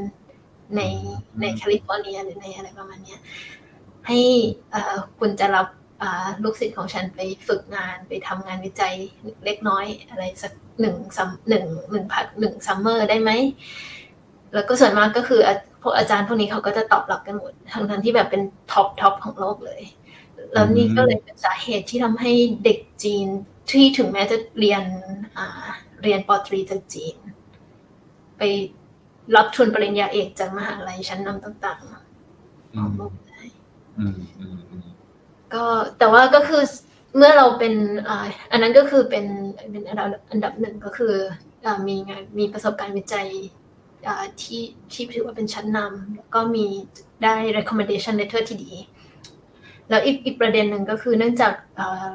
ในในแคลิฟอร์เนียหรือในอะไรประมาณเนี้ยให้เอ่อคุณจะรับอ่าลูกศิษย์ของฉันไปฝึกงานไปทำงานวิจัยเล็กน้อยอะไรสักหนึ่ง sum หนึ่งหนึ่งพักหนึ่ง summer ได้ไหม แล้วก็ส่วนมากก็คืออะพวกอาจารย์พวกนี้เขาก็จะตอบรับกันหมดทั้งทั้งที่แบบเป็น top top ของโลกเลย แล้วนี่ก็เลยเป็นสาเหตุที่ทำให้เด็กจีนที่ถึงแม้จะเรียนอ่าเรียนป.ตรีจากจีน ไปรับทุนปริญญาเอกจากมหาลัยชั้นนำต่างๆอืของมโลกได้อืมอืมอืมก็แต่ว่าก็คือเมื่อเราเป็นอ่าอันนั้นก็คือเป็นเป็นอันดับอันดับหนึ่งก็คืออ่ามีงานมีประสบการณ์วิจัยอ่า ที่ที่ถือว่าเป็นชั้นนำก็มีได้ recommendation letter ที่ดี แล้วอีกอีกประเด็นหนึ่งก็คือเนื่องจาก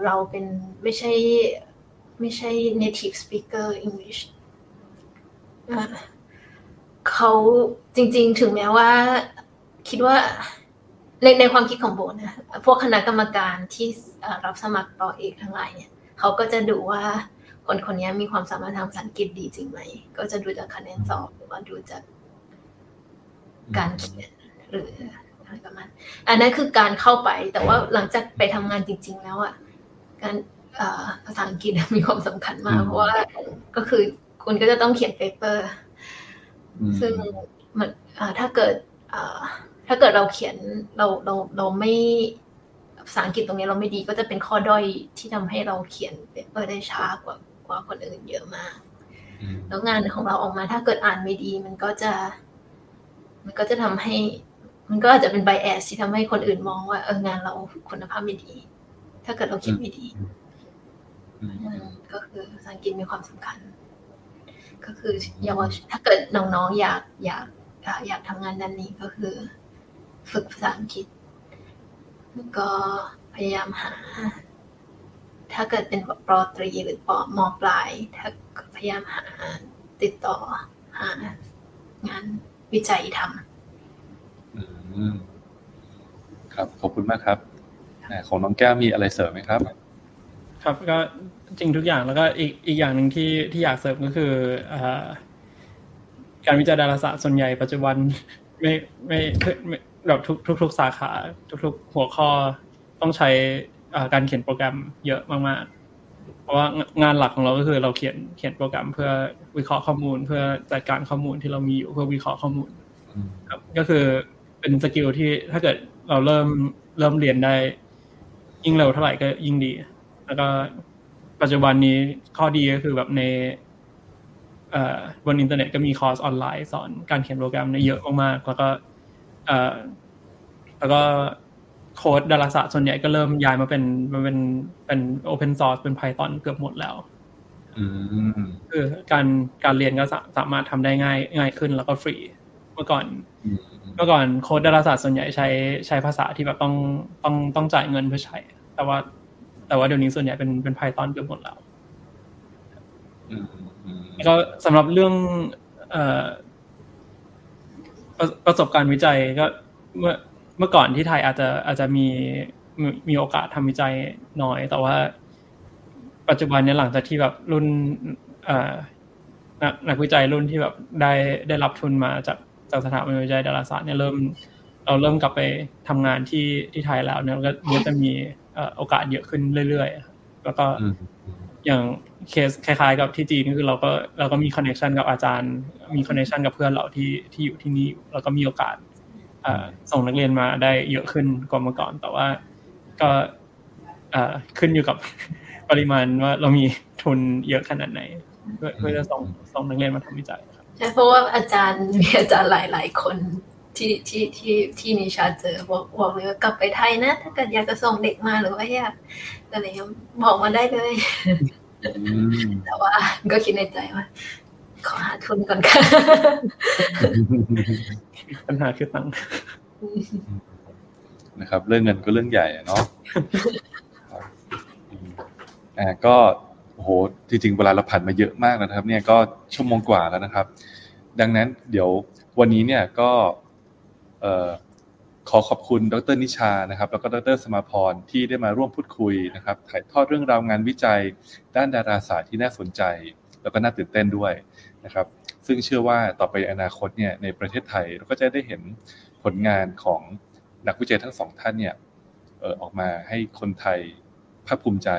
เราเป็นไม่ใช่ไม่ใช่ native speaker English เขาจริง ๆ ถึงแม้ว่าคิดว่าในในความคิดของโบนะ พวกคณะกรรมการที่รับสมัครต่อเอกทั้งหลายเนี่ยเขาก็จะดูว่า คนคนนี้มีความสามารถทางภาษาอังกฤษดีจริงไหม ก็จะดูจากคะแนนสอบหรือว่าดูจากการเขียนหรืออะไรประมาณอันนั้นคือการเข้าไป แต่ว่าหลังจากไปทำงานจริง ๆ แล้วอะการเอ่อภาษาอังกฤษมีความสำคัญมาก เพราะว่าก็คือคุณก็จะต้องเขียน paper อืมซึ่งมันอ่าถ้าเกิดอ่าถ้าเกิดเราเขียนเราเราเราไม่ภาษาอังกฤษตรงนี้เราไม่ดีก็จะเป็นข้อด้อยที่ทำให้เราเขียน paper ได้ช้ากว่า กว่าคนอื่นเยอะมากอืมแล้วงานของเราออกมาถ้าเกิดอ่านไม่ดี มันก็จะ มันก็จะทำให้ มันก็อาจจะเป็น bias ที่ทำให้คนอื่นมองว่าเอองานเราคุณภาพไม่ดี ถ้าเกิดเราเขียนไม่ดีอืมอืมก็คือภาษาอังกฤษมีความสำคัญ ก็คือเยาวชนถ้าเกิดน้องๆอยากอยากอยากอยากทำงานด้านนี้ก็คือ ฝึกภาษาอังกฤษแล้วก็พยายามหา ถ้าเกิดเป็นปรตรีหรือปมปลาย ถ้าพยายามหาติดต่อหางานวิจัยทำอืมครับขอบคุณมากครับอ่าของน้องแก้วมีอะไรเสริมไหมครับ ครับก็จริงทุกอย่างแล้วก็อีกอีกอย่างหนึ่งที่ที่อยากเสริมก็คืออการวิจัยดาราศาสตร์ส่วนใหญ่ปัจจุบันไม่ไม่ไม่แบบทุกทุกทุกสาขา ทุก ๆ หัวข้อต้องใช้ การเขียนโปรแกรมเยอะมากๆ เพราะว่างานหลักของเราก็คือเราเขียนเขียนโปรแกรมเพื่อวิเคราะห์ข้อมูล เพื่อจัดการข้อมูลที่เรามีอยู่เพื่อวิเคราะห์ข้อมูลครับก็คือเป็น skill ที่ถ้าเกิดเราเริ่มเริ่มเรียนได้ ยิ่งเร็วเท่าไหร่ก็ยิ่งดี แล้วก็ปัจจุบันนี้ข้อดีก็คือแบบในบนอินเทอร์เน็ตก็มีคอร์สออนไลน์สอนการเขียนโปรแกรมเยอะมากๆแล้วก็แล้วก็ โค้ดดาราศาสตร์ส่วนใหญ่ก็เริ่มย้ายมาเป็นมาเป็นเป็น open source เป็น Python เกือบหมดแล้วคือการการเรียนก็สามารถทำได้ง่ายง่ายขึ้นแล้วก็ฟรี เมื่อก่อนเมื่อก่อนโค้ดดาราศาสตร์ส่วนใหญ่ใช้ใช้ภาษาที่แบบต้องต้องต้องจ่ายเงินเพื่อใช้ แต่ว่า แต่ว่าเดี๋ยวนี้ส่วนใหญ่เป็นเป็น Python เกือบหมดแล้วก็สำหรับเรื่องเอ่อประสบการณ์วิจัยก็เมื่อ เมื่อก่อนที่ไทยอาจจะอาจจะมีมีโอกาสทำวิจัยน้อย แต่ว่า ปัจจุบันนี้หลังจากที่แบบรุ่นนักวิจัยรุ่นที่แบบได้ได้รับทุนมาจากจากสถาบันวิจัยดาราศาสตร์เนี่ยเริ่มเราเริ่มกลับไปทำงานที่ที่ไทยแล้วเนี่ยก็จะมีโอกาสเยอะขึ้นเรื่อยๆ แล้วก็อย่างเคสคล้ายๆ กับที่จีนคือเราก็เราก็มีคอนเนคชันกับอาจารย์ มีคอนเนคชันกับเพื่อนเราที่ที่อยู่ที่นี่แล้วก็มีโอกาส ส่งนักเรียนมาได้เยอะขึ้นกว่าเมื่อก่อน แต่ว่าก็ขึ้นอยู่กับปริมาณว่าเรามีทุนเยอะขนาดไหนเพื่อเพื่อจะส่งส่งนักเรียนมาทำวิจัยครับใช่เพราะว่าอาจารย์มีอาจารย์หลาย ๆ คนที่ที่ที่ที่นิชาเจอบอกบอกเลยว่ากลับไปไทยนะ ถ้าเกิดอยากจะส่งเด็กมาหรือว่าอยากอะไรบอกมาได้เลยแต่ว่าก็คิดในใจว่า ขอหาทุนก่อนค่ะ ปัญหาคือตังค์นะครับ เรื่องเงินก็เรื่องใหญ่เนาะอ่าก็โอ้โหจริงๆเวลาเราผ่านมาเยอะมากนะครับ เนี่ยก็ชั่วโมงกว่าแล้วนะครับ ดังนั้นเดี๋ยววันนี้เนี่ยก็ขอขอบคุณดรนิชานะครับ แล้วก็ดรสมาพรที่ได้มาร่วมพูดคุยนะครับถ่ายทอดเรื่องราวงานวิจัย ด้านดาราศาสตร์ที่น่าสนใจ แล้วก็น่าตื่นเต้นด้วยนะครับ ซึ่งเชื่อว่าต่อไปอนาคตเนี่ยในประเทศไทยเราก็จะได้เห็นผลงานของนักวิจัยทั้งสองท่านเนี่ยออกมาให้คนไทยภาคภูมิใจ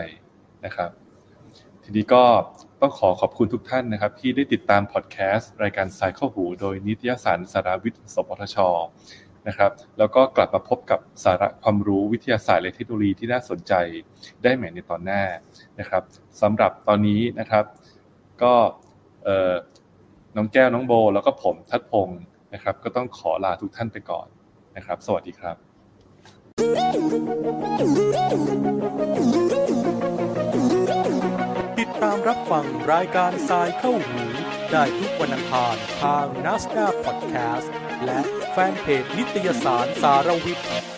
นะครับ ทีนี้ก็ต้องขอขอบคุณทุกท่านนะครับ ที่ได้ติดตามพอดแคสต์รายการสายข้อหู โดยนิตยสารสารวิทย์สปทชนะครับ แล้วก็กลับมาพบกับสาระความรู้วิทยาศาสตร์และเทคโนโลยีที่น่าสนใจได้ใหม่ในตอนหน้านะครับสำหรับตอนนี้นะครับ ก็ น้องแก้วน้องโบ แล้วก็ผมทัดพงศ์นะครับ ก็ต้องขอลาทุกท่านไปก่อนนะครับ สวัสดีครับ ติดตามรับฟังรายการทรายเข้าหูได้ทุกวันอังคารทางนัสดาพอดแคสต์และแฟนเพจนิตยสารสารวิทย์